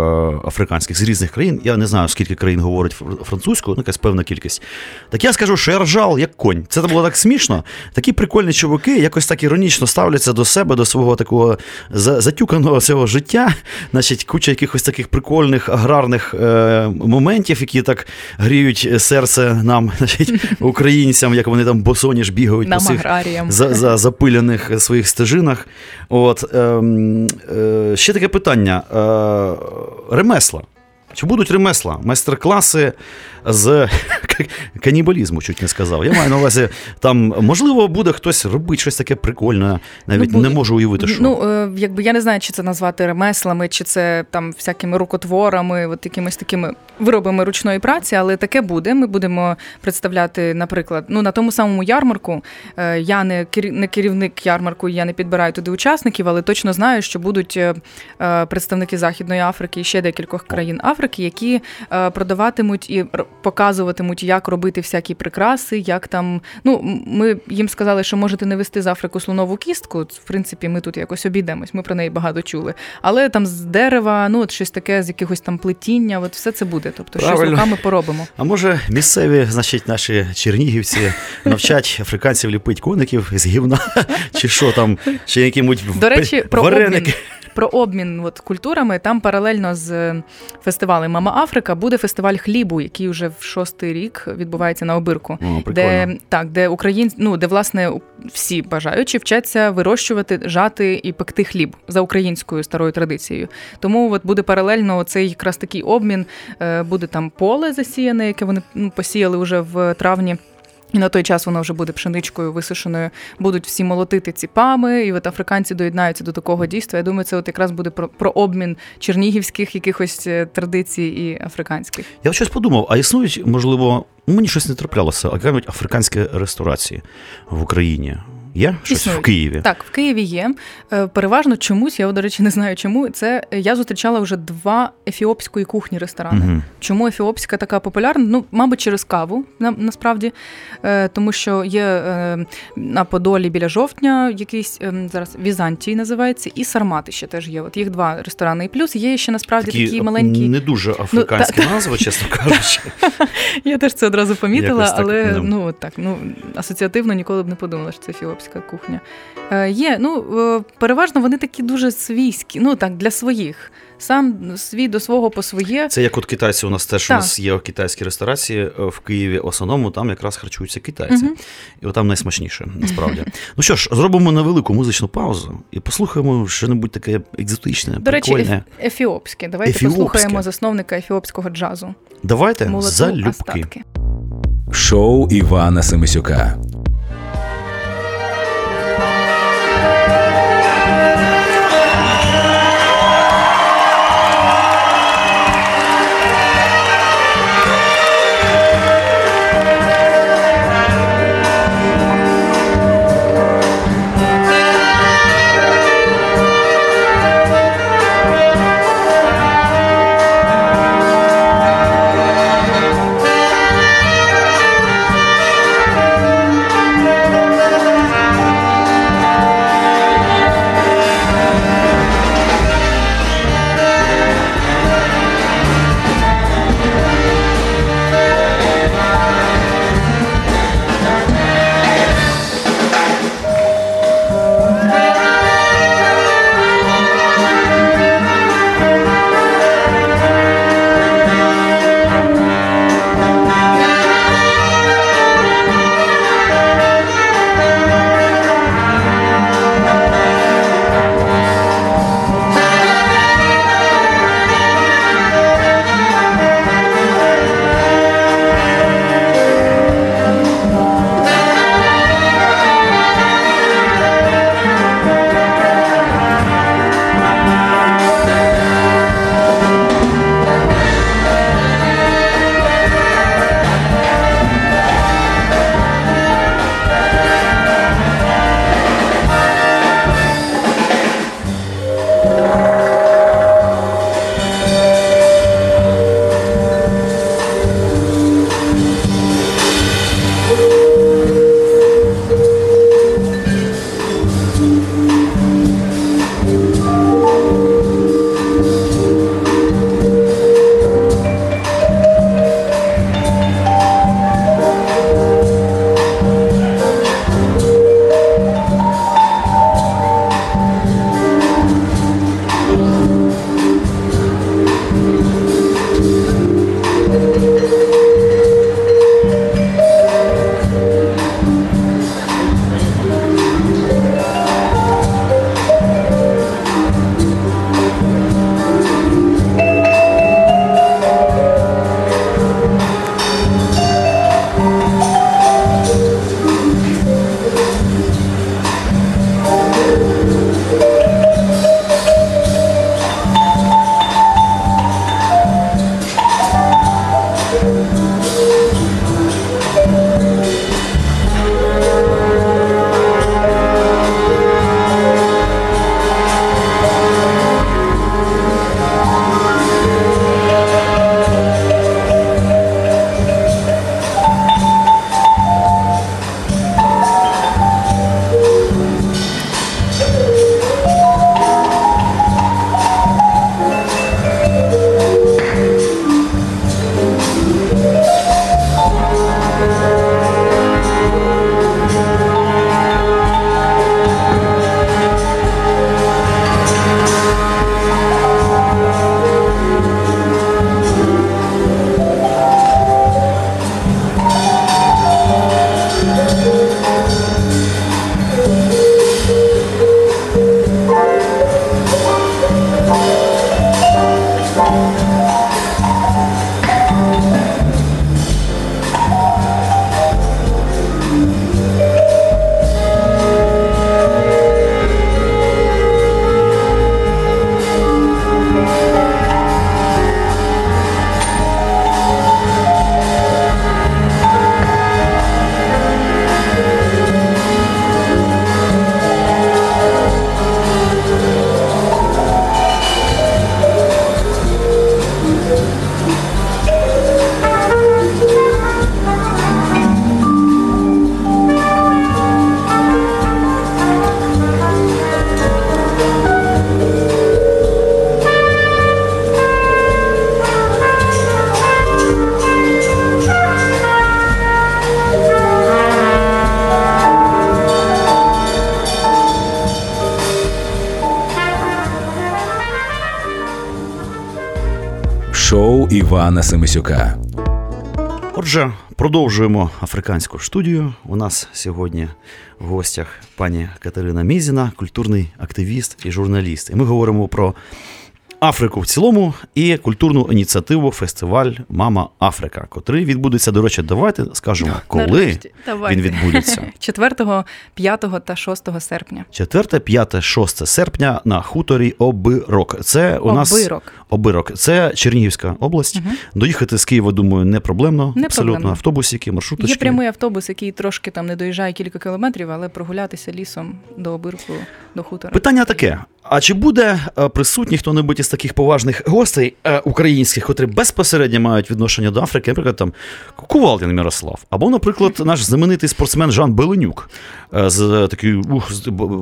[SPEAKER 1] африканських з різних країн. Я не знаю, скільки країн говорить фр- французькою, ну якась певна кількість. Так я скажу, що я ржав як конь. Це було так смішно. Такі прикольні чуваки якось так іронічно ставляться до себе, до свого такого затюканого цього життя. Значить, куча якихось таких прикольних аграрних е, моментів, які так гріють серце нам, значить, українцям, як вони там босоніж бігають
[SPEAKER 2] нам
[SPEAKER 1] по цих за, за запиляних своїх стежинах. От, ем, е, ще таке питання: е, ремесла. Чи будуть ремесла, майстер-класи з канібалізму, чуть не сказав. Я маю на увазі, там, можливо, буде хтось робити щось таке прикольне, навіть
[SPEAKER 2] Ну,
[SPEAKER 1] не можу уявити, що.
[SPEAKER 2] Ну, е, якби я не знаю, чи це назвати ремеслами, чи це там всякими рукотворами, от якимись такими виробами ручної праці, але таке буде. Ми будемо представляти, наприклад, ну на тому самому ярмарку. е, Я не не керівник ярмарку, я не підбираю туди учасників, але точно знаю, що будуть е, представники Західної Африки і ще декількох країн Африки. Які продаватимуть і показуватимуть, як робити всякі прикраси, як там. Ну, ми їм сказали, що можете не вести з Африку слонову кістку. В принципі, ми тут якось обійдемось. Ми про неї багато чули. Але там з дерева, ну от щось таке, з якихось там плетіння, от все це буде. Тобто,
[SPEAKER 1] Правильно.
[SPEAKER 2] руками поробимо.
[SPEAKER 1] А може, місцеві, значить, наші чернігівці навчать африканців ліпити коників з гівна, чи що там, чи якимось
[SPEAKER 2] До речі, про
[SPEAKER 1] вареники.
[SPEAKER 2] обмін. Про обмін от, культурами там паралельно з фестивалем Мама Африка буде фестиваль хлібу, який вже в шостий рік відбувається на обирку.
[SPEAKER 1] О.
[SPEAKER 2] Де так, де україн... ну, де власне всі бажаючі вчаться вирощувати, жати і пекти хліб за українською старою традицією. Тому от буде паралельно цей якраз такий обмін. Е, Буде там поле засіяне, яке вони ну, посіяли вже в травні. І на той час воно вже буде пшеничкою висушеною, будуть всі молотити ціпами, і от африканці доєднаються до такого дійства. Я думаю, це от якраз буде про, про обмін чернігівських якихось е, традицій і африканських.
[SPEAKER 1] Я щось подумав, а існують, можливо, мені щось не траплялося, а кажуть, африканські ресторації в Україні. Є щось
[SPEAKER 2] Існують.
[SPEAKER 1] в Києві?
[SPEAKER 2] Так, в Києві є. Е, Переважно чомусь, я, до речі, не знаю чому. Це я зустрічала вже два ефіопської кухні ресторани.
[SPEAKER 1] Мгм.
[SPEAKER 2] Чому ефіопська така популярна? Ну, мабуть, через каву на, насправді, е, тому що є е, на Подолі біля жовтня якийсь е, зараз Візантій називається, і Сармати ще теж є. От їх два ресторани. І плюс є ще насправді такі,
[SPEAKER 1] Такі
[SPEAKER 2] маленькі.
[SPEAKER 1] не дуже африканські
[SPEAKER 2] та-
[SPEAKER 1] назви, чесно кажучи.
[SPEAKER 2] Я теж це одразу помітила, але ну так, ну асоціативно ніколи б не подумала, що це ефіопська кухня. Е, є, ну е, переважно вони такі дуже свійські, ну так, для своїх. Сам свій до свого по своє.
[SPEAKER 1] Це як от китайці у нас теж у нас є китайські ресторації е, в Києві. В основному там якраз харчуються китайці.
[SPEAKER 2] Мгм.
[SPEAKER 1] І от там найсмачніше, насправді. Ну що ж, зробимо невелику музичну паузу і послухаємо щось таке екзотичне,
[SPEAKER 2] До речі, еф- ефіопське. Давайте
[SPEAKER 1] Ефіопське.
[SPEAKER 2] послухаємо засновника ефіопського джазу.
[SPEAKER 1] Давайте
[SPEAKER 2] Молоту
[SPEAKER 1] залюбки.
[SPEAKER 2] Астатки.
[SPEAKER 3] Шоу Івана Семисюка. Івана Семисюка.
[SPEAKER 1] Отже, продовжуємо африканську студію. У нас сьогодні в гостях пані Катерина Мізіна, культурний активіст і журналіст. І ми говоримо про Африку в цілому і культурну ініціативу фестиваль Мама Африка, котрий відбудеться, до речі, давайте скажемо, коли
[SPEAKER 2] Нарешті. Давайте.
[SPEAKER 1] він відбудеться.
[SPEAKER 2] 4, 5 та 6 серпня.
[SPEAKER 1] 4, 5, 6 серпня на хуторі Обирок. Це у нас
[SPEAKER 2] Обирок.
[SPEAKER 1] Обирок. Це Чернігівська область.
[SPEAKER 2] Мгм.
[SPEAKER 1] Доїхати з Києва, думаю, не проблемно.
[SPEAKER 2] Не
[SPEAKER 1] Абсолютно
[SPEAKER 2] проблемно.
[SPEAKER 1] автобусики, маршруточки.
[SPEAKER 2] Є прямий автобус, який трошки там не доїжджає кілька кілометрів, але прогулятися лісом до обирку, до хутора.
[SPEAKER 1] Питання таке: а чи буде е, присутній хто-небудь із таких поважних гостей е, українських, котрі безпосередньо мають відношення до Африки, наприклад, там Кувалдін Мирослав, або, наприклад, наш знаменитий спортсмен Жан Беленюк, е, з такий ух,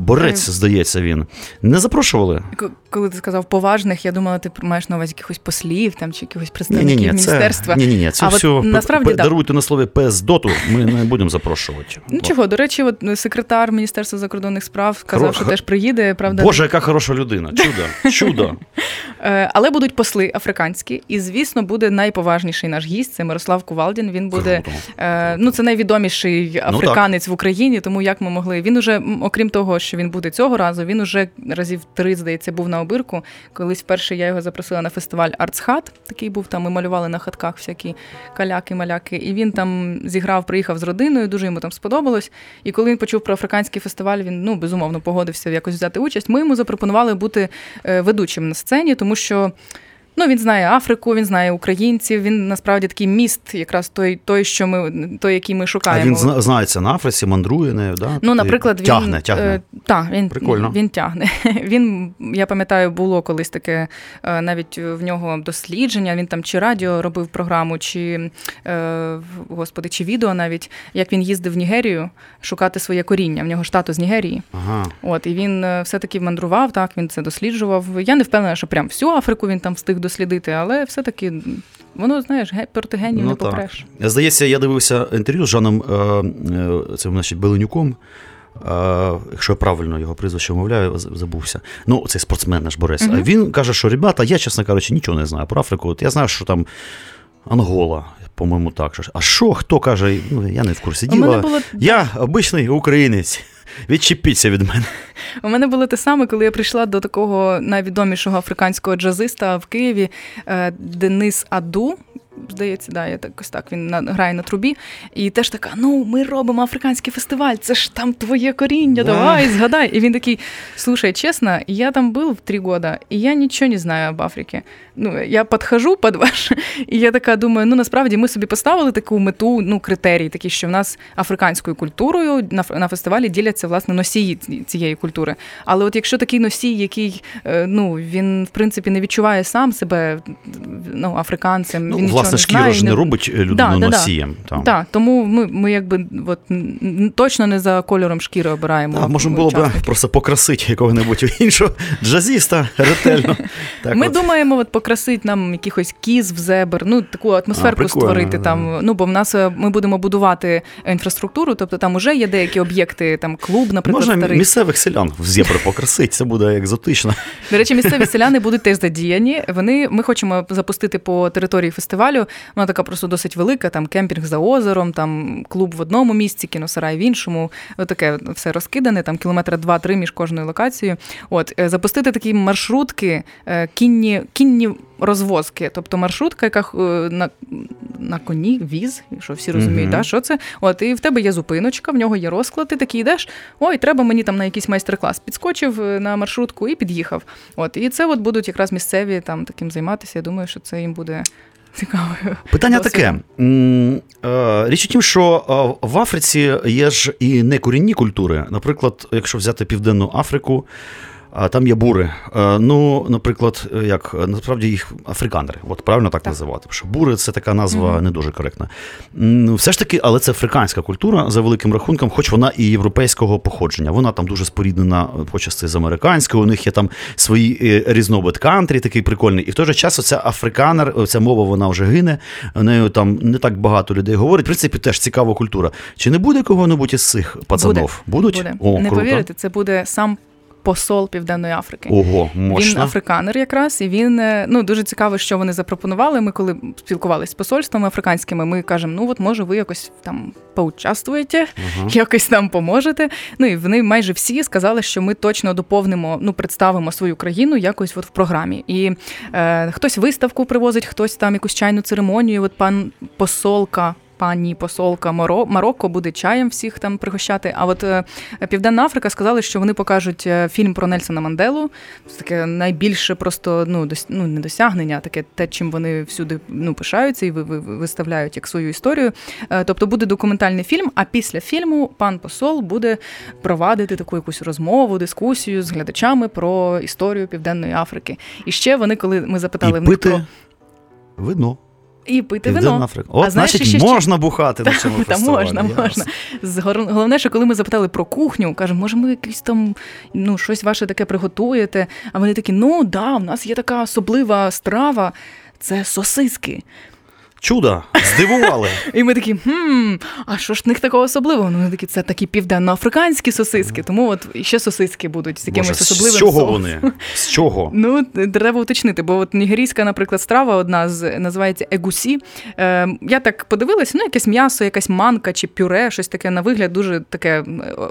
[SPEAKER 1] борець, здається, він. Не запрошували?
[SPEAKER 2] Коли ти сказав поважних, я думала, ти маєш на увазі якихось послів там чи якихось представників
[SPEAKER 1] Ні-ні-ні,
[SPEAKER 2] міністерства.
[SPEAKER 1] Ні-ні-ні, це
[SPEAKER 2] А от
[SPEAKER 1] все
[SPEAKER 2] насправді,
[SPEAKER 1] п-
[SPEAKER 2] да.
[SPEAKER 1] даруйте на слові ПСДОТу, ми не будемо запрошувати.
[SPEAKER 2] Ну чого, до речі, от е, секретар Міністерства закордонних справ казав,
[SPEAKER 1] Хоро-
[SPEAKER 2] що теж приїде, правда.
[SPEAKER 1] Боже, яка хороша людина. Чудо, чудо.
[SPEAKER 2] Е, Але будуть посли африканські, і звісно, буде найповажніший наш гість. Це Мирослав Кувалдін. Він буде е, ну це найвідоміший африканець в Україні. Тому як ми могли. Він уже, окрім того, що він буде цього разу, він уже разів три, здається, був на обирку. Колись вперше я його запросила на фестиваль Артсхат. Такий був там. Ми малювали на хатках всякі каляки, маляки. І він там зіграв, приїхав з родиною. Дуже йому там сподобалось. І коли він почув про африканський фестиваль, він ну безумовно погодився якось взяти участь. Ми йому запропонували бути е, ведучим на сцені, тому що. Ну, він знає Африку, він знає українців. Він насправді такий міст, якраз той, той, що ми той, який ми
[SPEAKER 1] А
[SPEAKER 2] шукаємо.
[SPEAKER 1] він зна- знається на Африці, мандрує нею, да?
[SPEAKER 2] Ну, наприклад, він
[SPEAKER 1] тягне, тягне.
[SPEAKER 2] Е, та, він,
[SPEAKER 1] Прикольно.
[SPEAKER 2] він тягне. Він, я пам'ятаю, було колись таке е, навіть в нього дослідження. Він там чи радіо робив програму, чи е, господи, чи відео навіть, як він їздив в Нігерію шукати своє коріння. В нього ж тато з Нігерії.
[SPEAKER 1] Ага.
[SPEAKER 2] От і він е, все-таки мандрував, так він це досліджував. Я не впевнена, що прям всю Африку він там встиг дослідити, але все-таки воно, знаєш, проти генів не
[SPEAKER 1] Ну, так. Здається, я дивився інтерв'ю з Жаном е, е, цим, значить, Беленюком. Е, якщо я правильно його прізвище вмовляю, забувся. Ну, цей спортсмен наш Борис.
[SPEAKER 2] Мгм.
[SPEAKER 1] А він каже, що ребята, я, чесно кажучи, нічого не знаю про Африку. От я знаю, що там Ангола, по-моєму, так. А що, хто каже, ну, я не в курсі діла.
[SPEAKER 2] було
[SPEAKER 1] Я обичний українець. Відчепіться від мене.
[SPEAKER 2] У мене було те саме, коли я прийшла до такого найвідомішого африканського джазиста в Києві е, Денис Аду. Здається, да, я так ось так він на, грає на трубі. І теж така: ну, ми робимо африканський фестиваль, це ж там твоє коріння,
[SPEAKER 1] Да.
[SPEAKER 2] давай, згадай. І він такий: слушай, чесно, я там був три года, і я нічого не знаю об Африці. Ну, я підхожу під ваш, і я така думаю, ну насправді ми собі поставили таку мету, ну, критерій, такий, що в нас африканською культурою на, на фестивалі діляться власне носії цієї культури. Але от якщо такий носій, який е, ну він в принципі не відчуває сам себе ну, африканцем,
[SPEAKER 1] Ну,
[SPEAKER 2] він
[SPEAKER 1] власне,
[SPEAKER 2] не
[SPEAKER 1] шкіра
[SPEAKER 2] знає,
[SPEAKER 1] ж не робить е, людину
[SPEAKER 2] Да, да, да.
[SPEAKER 1] носієм. Там.
[SPEAKER 2] Так, тому ми, ми якби от, точно не за кольором шкіри обираємо.
[SPEAKER 1] А, можна було б просто покрасити якого-небудь іншого джазіста ретельно. Так
[SPEAKER 2] ми
[SPEAKER 1] от.
[SPEAKER 2] думаємо, от покрасити нам якихось кіз в зебр, ну таку атмосферку
[SPEAKER 1] прикольно,
[SPEAKER 2] створити
[SPEAKER 1] да.
[SPEAKER 2] там. Ну бо в нас е, ми будемо будувати інфраструктуру, тобто там уже є деякі об'єкти, там клуб, наприклад,
[SPEAKER 1] Можна
[SPEAKER 2] старий.
[SPEAKER 1] місцевих селян в зебри покрасити, це буде екзотично.
[SPEAKER 2] До речі, місцеві селяни будуть теж задіяні. Вони ми хочемо запустити по території фестивалю. Вона така просто досить велика. Там кемпінг за озером, там клуб в одному місці, кіносарай в іншому. Отаке все розкидане, там кілометра два-три між кожною локацією. От е, запустити такі маршрутки, е, кінні, кінні розвозки, тобто маршрутка, яка е, на, на коні, віз, що всі розуміють,
[SPEAKER 1] Мгм.
[SPEAKER 2] да, що це. От, і в тебе є зупиночка, в нього є розклад, ти такий йдеш. Ой, треба мені там на якийсь майстер-клас. Підскочив на маршрутку і під'їхав. От, і це от будуть якраз місцеві там таким займатися. Я думаю, що це їм буде цікавою.
[SPEAKER 1] Питання таке. Е, Річ у тім, що е, в Африці є ж і некорінні культури. Наприклад, якщо взяти Південну Африку, а там є бури. Е, Ну, наприклад, е, як е, насправді їх африканери, от правильно так,
[SPEAKER 2] Так.
[SPEAKER 1] називати. Що бури це така назва
[SPEAKER 2] Мгм.
[SPEAKER 1] не дуже коректна. Все ж таки, але це африканська культура за великим рахунком, хоч вона і європейського походження. Вона там дуже споріднена почасти з американською. У них є там свої різновид кантрі, такий прикольний. І в той же час оця африканер, ця мова вона вже гине. Нею там не так багато людей говорить. В принципі, теж цікава культура. Чи не буде кого-небудь із цих пацанов? Будуть?
[SPEAKER 2] Буде.
[SPEAKER 1] О,
[SPEAKER 2] Не
[SPEAKER 1] круто.
[SPEAKER 2] повірите, це буде сам посол Південної Африки.
[SPEAKER 1] Ого,
[SPEAKER 2] Він африканер якраз, і він е, ну дуже цікаво, що вони запропонували. Ми коли спілкувалися з посольствами африканськими, ми кажемо, ну от може ви якось там поучаствуєте, якось там поможете. Ну і вони майже всі сказали, що ми точно доповнимо, ну представимо свою країну якось от в програмі. І е, хтось виставку привозить, хтось там якусь чайну церемонію. От пан посолка. Пані посолка Моро Марокко буде чаєм всіх там пригощати. А от е, Південна Африка сказали, що вони покажуть е, фільм про Нельсона Манделу. Це таке найбільше просто ну дос, ну не досягнення, а таке те, чим вони всюди ну пишаються і ви, ви, виставляють як свою історію. Е, тобто буде документальний фільм. А після фільму пан посол буде провадити таку якусь розмову, дискусію з глядачами про історію Південної Африки. І ще вони, коли ми запитали
[SPEAKER 1] І
[SPEAKER 2] в них
[SPEAKER 1] пити
[SPEAKER 2] про
[SPEAKER 1] вино.
[SPEAKER 2] І пити
[SPEAKER 1] Південна
[SPEAKER 2] вино.
[SPEAKER 1] Африка. От,
[SPEAKER 2] А знаєш,
[SPEAKER 1] значить,
[SPEAKER 2] ще- ще-
[SPEAKER 1] можна бухати на цьому
[SPEAKER 2] Та
[SPEAKER 1] фестивалі.
[SPEAKER 2] можна, можна. Головне, що коли ми запитали про кухню, кажемо, може, ми якісь там ну, щось ваше таке приготуєте. А вони такі: ну да, у нас є така особлива страва. Це сосиски.
[SPEAKER 1] Чудо, здивували.
[SPEAKER 2] І ми такі, хм, а що ж в них такого особливого? Ну, вони такі, це такі південноафриканські сосиски, тому от ще сосиски будуть з якимось
[SPEAKER 1] Боже,
[SPEAKER 2] особливим
[SPEAKER 1] з чого
[SPEAKER 2] соусом.
[SPEAKER 1] вони? З чого?
[SPEAKER 2] Ну, треба уточнити, бо от нігерійська, наприклад, страва одна з називається егусі. Е, я так подивилася, ну, якесь м'ясо, якась манка чи пюре, щось таке на вигляд, дуже таке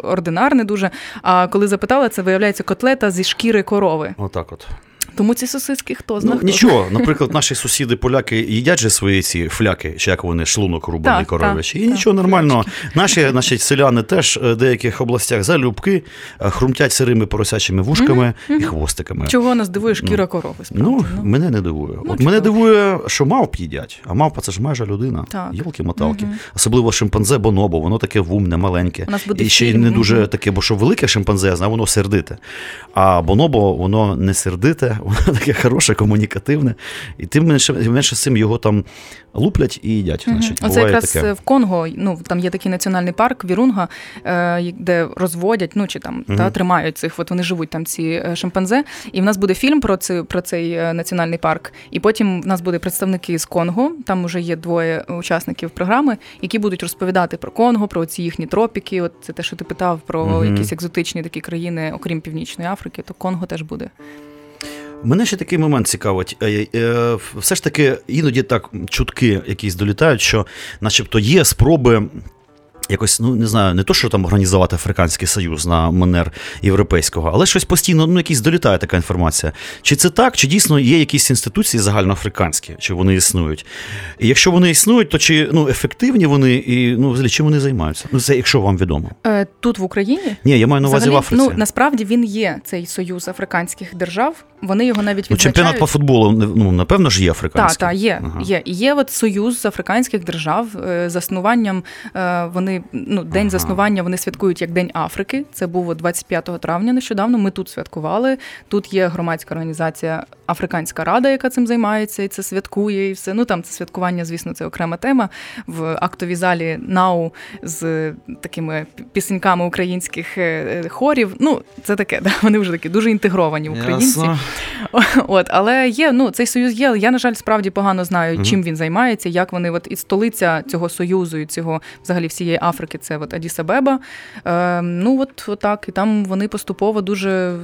[SPEAKER 2] ординарне, дуже. А коли запитала, це виявляється котлета зі шкіри корови.
[SPEAKER 1] Отак от.
[SPEAKER 2] Тому ці сосиски хто
[SPEAKER 1] Ну,
[SPEAKER 2] знає. хто
[SPEAKER 1] нічого, наприклад, наші сусіди поляки їдять же свої ці фляки, чи як вони шлунок рубаний коровичі. І
[SPEAKER 2] так,
[SPEAKER 1] нічого нормального. Наші значить, селяни теж е, в деяких областях залюбки е, хрумтять сирими поросячими вушками і хвостиками.
[SPEAKER 2] Чого нас дивує шкіра корови? Справді,
[SPEAKER 1] Ну, мене не дивує.
[SPEAKER 2] Ну,
[SPEAKER 1] От мене дивує, що мавп їдять, а мавпа це ж майже людина.
[SPEAKER 2] Так.
[SPEAKER 1] Йолки-моталки. Особливо шимпанзе бонобо, воно таке вумне, маленьке.
[SPEAKER 2] У нас буде
[SPEAKER 1] І ще й не дуже таке, бо що велике шимпанзе, я знаю, воно сердите. А бонобо, воно не сердите, воно таке хороше, комунікативне. І тим менше, менше з цим його там луплять і їдять. Значить,
[SPEAKER 2] Оце якраз
[SPEAKER 1] таке.
[SPEAKER 2] в Конго, ну там є такий національний парк Вірунга, е, де розводять, ну чи там та тримають цих. От вони живуть там ці е, шимпанзе. І в нас буде фільм про це про цей е, національний парк. І потім в нас буде представники з Конго. Там вже є двоє учасників програми, які будуть розповідати про Конго, про ці їхні тропіки. От це те, що ти питав про
[SPEAKER 1] Мгм.
[SPEAKER 2] якісь екзотичні такі країни, окрім Північної Африки, то Конго теж буде.
[SPEAKER 1] Мене ще такий момент цікавить. Е, е, Все ж таки, іноді так чутки якісь долітають, що начебто є спроби. Якось, ну не знаю, не то, що там організувати Африканський Союз на манер європейського, але щось постійно, ну, якісь долітає така інформація. Чи це так, чи дійсно є якісь інституції загальноафриканські, чи вони існують? І якщо вони існують, то чи ну, ефективні вони і ну, взагалі, чим вони займаються? Ну, це якщо вам відомо.
[SPEAKER 2] Е, Тут в Україні
[SPEAKER 1] Ні, я маю на увазі в Африці.
[SPEAKER 2] Ну насправді він є цей союз африканських держав. Вони його навіть
[SPEAKER 1] Ну, чемпіонат по футболу, ну, напевно ж є
[SPEAKER 2] Так,
[SPEAKER 1] африканський.
[SPEAKER 2] так, є,
[SPEAKER 1] Ага.
[SPEAKER 2] є. І є от союз африканських держав. е, Заснуванням е, вони ну день
[SPEAKER 1] Ага.
[SPEAKER 2] заснування вони святкують як День Африки. Це було 25 травня. Нещодавно ми тут святкували. Тут є громадська організація Африканська Рада, яка цим займається, і це святкує, і все. Ну там це святкування, звісно, це окрема тема в актовій залі НАУ з такими пісеньками українських е, е, хорів. Ну це таке, да. Вони вже такі дуже інтегровані українці.
[SPEAKER 1] Ясно.
[SPEAKER 2] От, але є, ну цей союз є. Я, на жаль, справді погано знаю, чим він займається, як вони, от і столиця цього союзу, і цього взагалі всієї Африки, це от Адіс-Абеба. Е, ну от, от так, і там вони поступово дуже,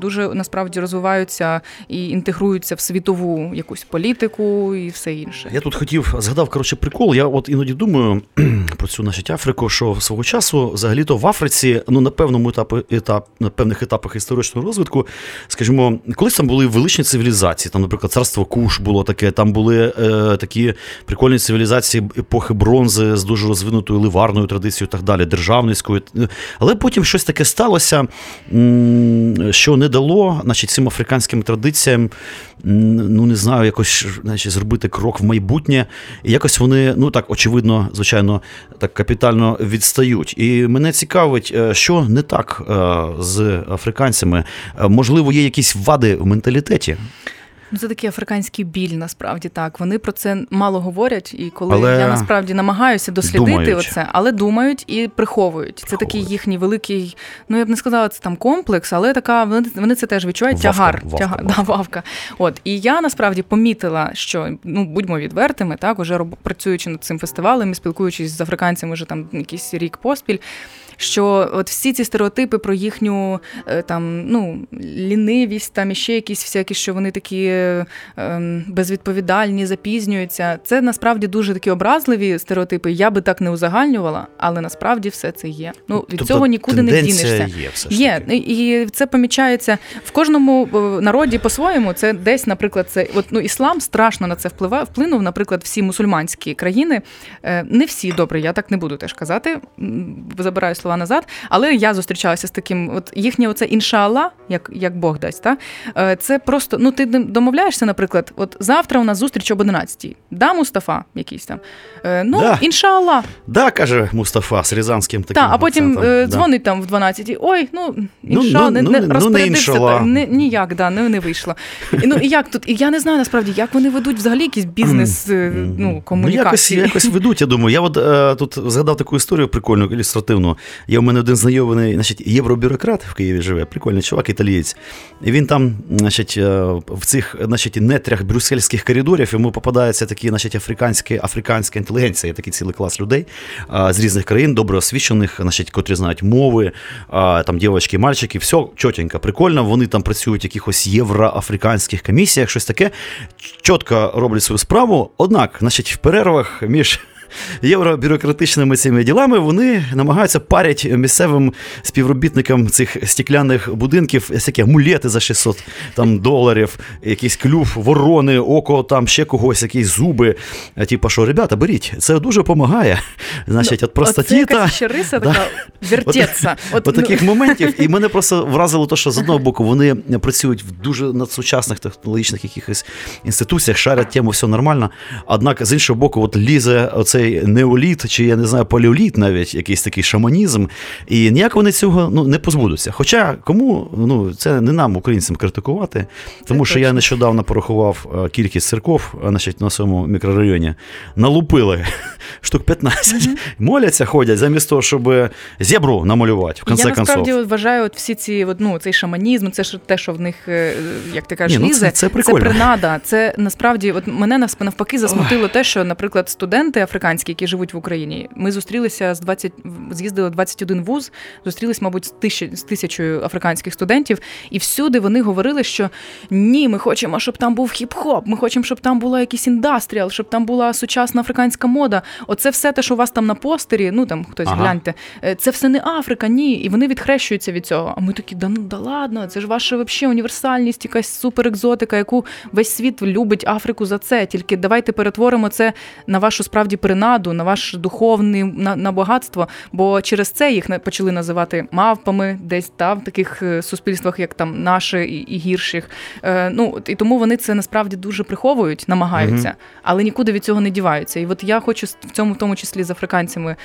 [SPEAKER 2] дуже насправді розвиваються і інтегруються в світову якусь політику і все інше.
[SPEAKER 1] Я тут хотів згадав коротше прикол. Я от іноді думаю про цю значить Африку, що свого часу взагалі-то в Африці, ну на певному етапі етап на певних етапах історичного розвитку, скажімо, колись там були величні цивілізації. Там, наприклад, царство Куш було таке. Там були е, такі прикольні цивілізації епохи бронзи з дуже розвинутою ливарною традицією, і так далі, державницькою. Але потім щось таке сталося, що не дало, значить, цим африканським традиціям, ну не знаю, якось значить, зробити крок в майбутнє. І якось вони, ну так, очевидно, звичайно, так капітально відстають. І мене цікавить, е, що не так е, з африканцями. Е, Можливо, є якісь вади в менталітеті.
[SPEAKER 2] Ну, Це такий африканський біль, насправді так. Вони про це мало говорять, і коли
[SPEAKER 1] Але
[SPEAKER 2] я насправді намагаюся дослідити
[SPEAKER 1] думають.
[SPEAKER 2] оце, але думають і приховують. Це такий їхній великий, ну я б не сказала, це там комплекс, але така вони, вони це теж відчувають.
[SPEAKER 1] Вавка,
[SPEAKER 2] тягар,
[SPEAKER 1] вавка,
[SPEAKER 2] тягар
[SPEAKER 1] вавка.
[SPEAKER 2] Да, вавка. От і я насправді помітила, що ну будьмо відвертими, так уже працюючи над цим фестивалем і спілкуючись з африканцями вже там якийсь рік поспіль. Що от всі ці стереотипи про їхню е, там ну лінивість, там іще якісь всякі, що вони такі ем, безвідповідальні, запізнюються. Це насправді дуже такі образливі стереотипи. Я би так не узагальнювала, але насправді все це є. Ну від
[SPEAKER 1] Тобто
[SPEAKER 2] цього нікуди не дінешся.
[SPEAKER 1] Є, все ж
[SPEAKER 2] Є, і це помічається в кожному е, народі по-своєму. Це десь, наприклад, це от ну іслам страшно на це впливає. Вплинув, наприклад, всі мусульманські країни. Е, Не всі добре, я так не буду теж казати. Забираю слова назад. Але я зустрічалася з таким, от їхнє оце іншалла, як, як Бог дасть. Та? Е, Це просто, ну ти домовляєшся, наприклад, от завтра у нас зустріч об 11 Да, Мустафа якийсь там. Е, Ну,
[SPEAKER 1] Да.
[SPEAKER 2] іншалла.
[SPEAKER 1] Да, каже Мустафа з рязанським таким.
[SPEAKER 2] Так, а потім е,
[SPEAKER 1] Да.
[SPEAKER 2] дзвонить там в 12 Ой, ну
[SPEAKER 1] Ну,
[SPEAKER 2] інша,
[SPEAKER 1] ну,
[SPEAKER 2] не,
[SPEAKER 1] ну,
[SPEAKER 2] не
[SPEAKER 1] ну, не
[SPEAKER 2] розпорядився
[SPEAKER 1] іншалла.
[SPEAKER 2] так, не, ніяк, да, не, не вийшло. І, ну і як тут? І я не знаю насправді, як вони ведуть взагалі якийсь бізнес, е, ну,
[SPEAKER 1] Ну, якось, якось ведуть, я думаю. Я от е, тут згадав таку історію прикольну, ілюстративну. Є у мене один знайомий, значить, євробюрократ в Києві живе, прикольний чувак, італієць. І він там, значить, е, в цих значить, нетрях брюссельських коридорів йому попадається такі, значить, африканські, африканська інтелігенція, такий цілий клас людей е, з різних країн, добре освічених, значить, котрі знають мови, е, там дівчатки, мальчики, все чотенько, прикольно. Вони там працюють в якихось євроафриканських комісіях, щось таке. Чітко роблять свою справу. Однак, значить, в перервах між євробюрократичними цими ділами вони намагаються парять місцевим співробітникам цих стікляних будинків всякі амулети за 600 там, доларів, якийсь клюв, ворони, око, там ще когось, якісь зуби. Типа, що, ребята, беріть, це дуже допомагає. Значить, от
[SPEAKER 2] Оце
[SPEAKER 1] простатіта.
[SPEAKER 2] якась ще риса така вертеться.
[SPEAKER 1] От,
[SPEAKER 2] ну,
[SPEAKER 1] таких моментів, і мене просто вразило те, що з одного боку вони працюють в дуже надсучасних технологічних якихось інституціях, шарять тему, все нормально. Однак, з іншого боку, от лізе оцей неоліт, чи я не знаю, палеоліт навіть, якийсь такий шаманізм. І ніяк вони цього ну, не позбудуться. Хоча кому ну, це не нам, українцям, критикувати, тому що я нещодавно порахував е, кількість церков е, значить, на своєму мікрорайоні. Налупили штук 15. Моляться, ходять, замість того, щоб зебру намалювати, в конце
[SPEAKER 2] я насправді
[SPEAKER 1] концов.
[SPEAKER 2] вважаю, от всі ці от, ну, цей шаманізм, це ж те, що в них, е, як ти кажеш,
[SPEAKER 1] Ні, ну це- це прикольно.
[SPEAKER 2] принада. Це насправді, от мене навпаки засмутило те, що, наприклад, студенти африканські, які живуть в Україні, ми зустрілися з 20, з'їздили 21 вуз, зустрілись, мабуть, з, тисяч, з тисячою африканських студентів, і всюди вони говорили, що ні, ми хочемо, щоб там був хіп-хоп, ми хочемо, щоб там була якийсь індастріал, щоб там була сучасна африканська мода. Оце все те, що у вас там на постері, ну там хтось
[SPEAKER 1] Ага.
[SPEAKER 2] гляньте, е, це все не Африка, ні. І вони відхрещуються від цього. А ми такі, да ну да ладно, це ж ваша вообще універсальність, якась суперекзотика, яку весь світ любить Африку за це. Тільки давайте перетворимо це на вашу справді принаду, на ваш духовний на, на багатство. Бо через це їх почали називати мавпами, десь там в таких е, суспільствах, як там наше і, і гірших. Е, ну і тому вони це насправді дуже приховують, намагаються, але нікуди від цього не діваються. І от я хочу в цьому, в тому числі з африканцями.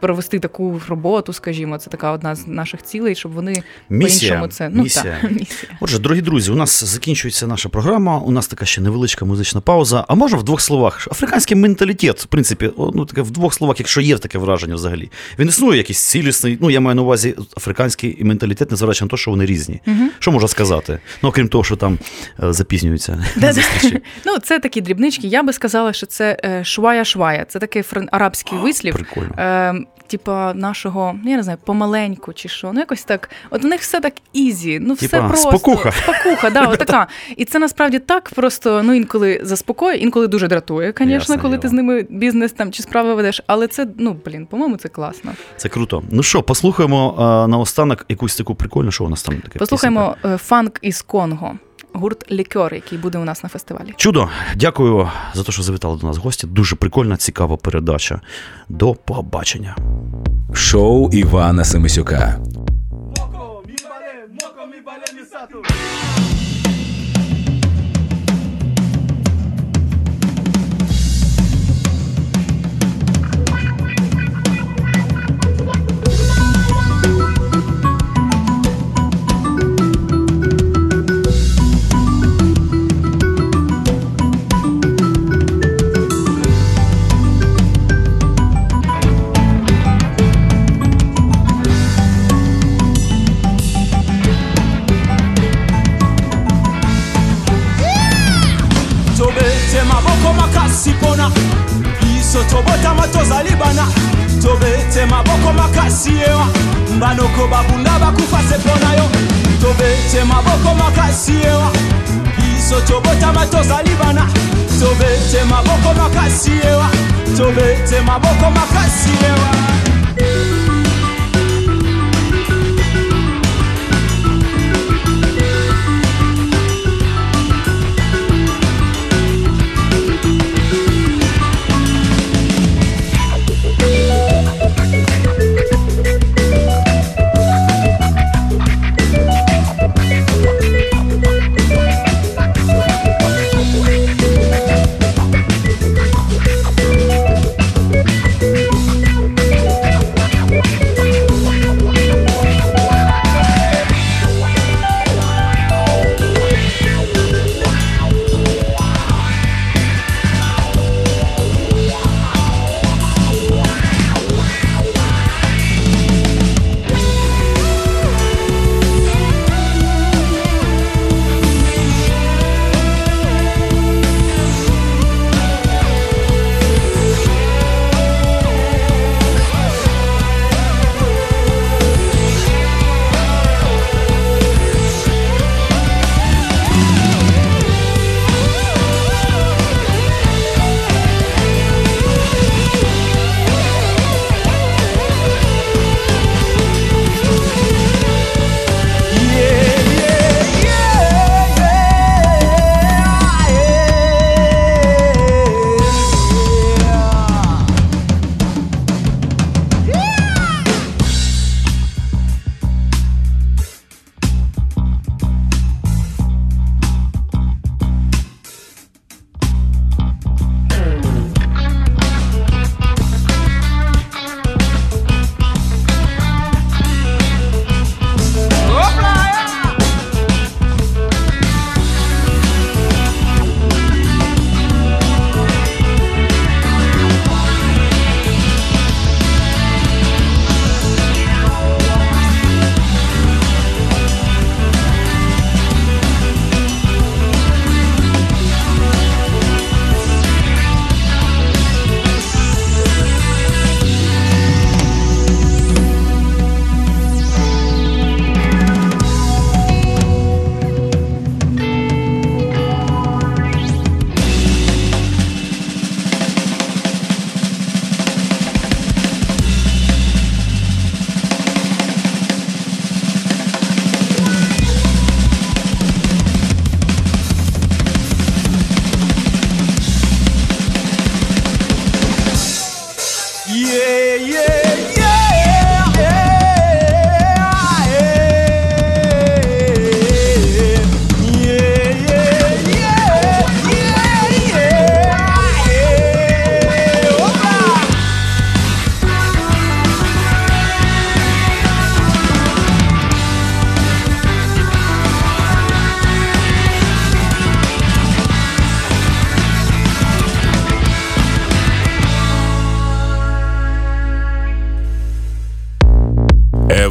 [SPEAKER 2] Провести таку роботу, скажімо, це така одна з наших цілей, щоб вони
[SPEAKER 1] Місія,
[SPEAKER 2] по-іншому це ну
[SPEAKER 1] місія.
[SPEAKER 2] так, місія.
[SPEAKER 1] Отже, дорогі друзі, у нас закінчується наша програма. У нас така ще невеличка музична пауза. А може в двох словах? Африканський менталітет, в принципі, ну таке в двох словах, якщо є таке враження взагалі. Він існує якийсь цілісний. Ну, я маю на увазі африканський менталітет, незважаючи на те, що вони різні. Що можна сказати? Ну, окрім того, що там е, запізнюються зустрічі.
[SPEAKER 2] Ну, це такі дрібнички. Я би сказала, що це е, швая-швая. Це такий арабський вислів.
[SPEAKER 1] Прикольно.
[SPEAKER 2] Типа нашого, я не знаю, помаленьку чи що. Ну, якось так. От у них все так easy, ну все
[SPEAKER 1] Типа,
[SPEAKER 2] просто.
[SPEAKER 1] спокуха.
[SPEAKER 2] Спокуха, да, отака. І це насправді так просто ну інколи заспокоює, інколи дуже дратує, звісно, коли ти з ними бізнес там чи справи ведеш. Але це, ну блін, по-моєму, це класно.
[SPEAKER 1] Це круто. Ну що, послухаємо е, наостанок якусь таку прикольну, що у нас там таке.
[SPEAKER 2] Послухаймо е, фанк із Конго, гурт Лікьор, який буде у нас на фестивалі.
[SPEAKER 1] Чудо, дякую за те, що завітали до нас гості. Дуже прикольна, цікава передача. До побачення.
[SPEAKER 3] Шоу Івана Семисюка.
[SPEAKER 7] makasi mpona. Biso tobotama tozali bana. Tobete maboko makasi ewa. Mbanoko babunda bakufa se mpona yo tobete maboko makasi ewa. Biso tobotama tozali bana. Tobete maboko makasi ewa. Tobete maboko makasi ewa.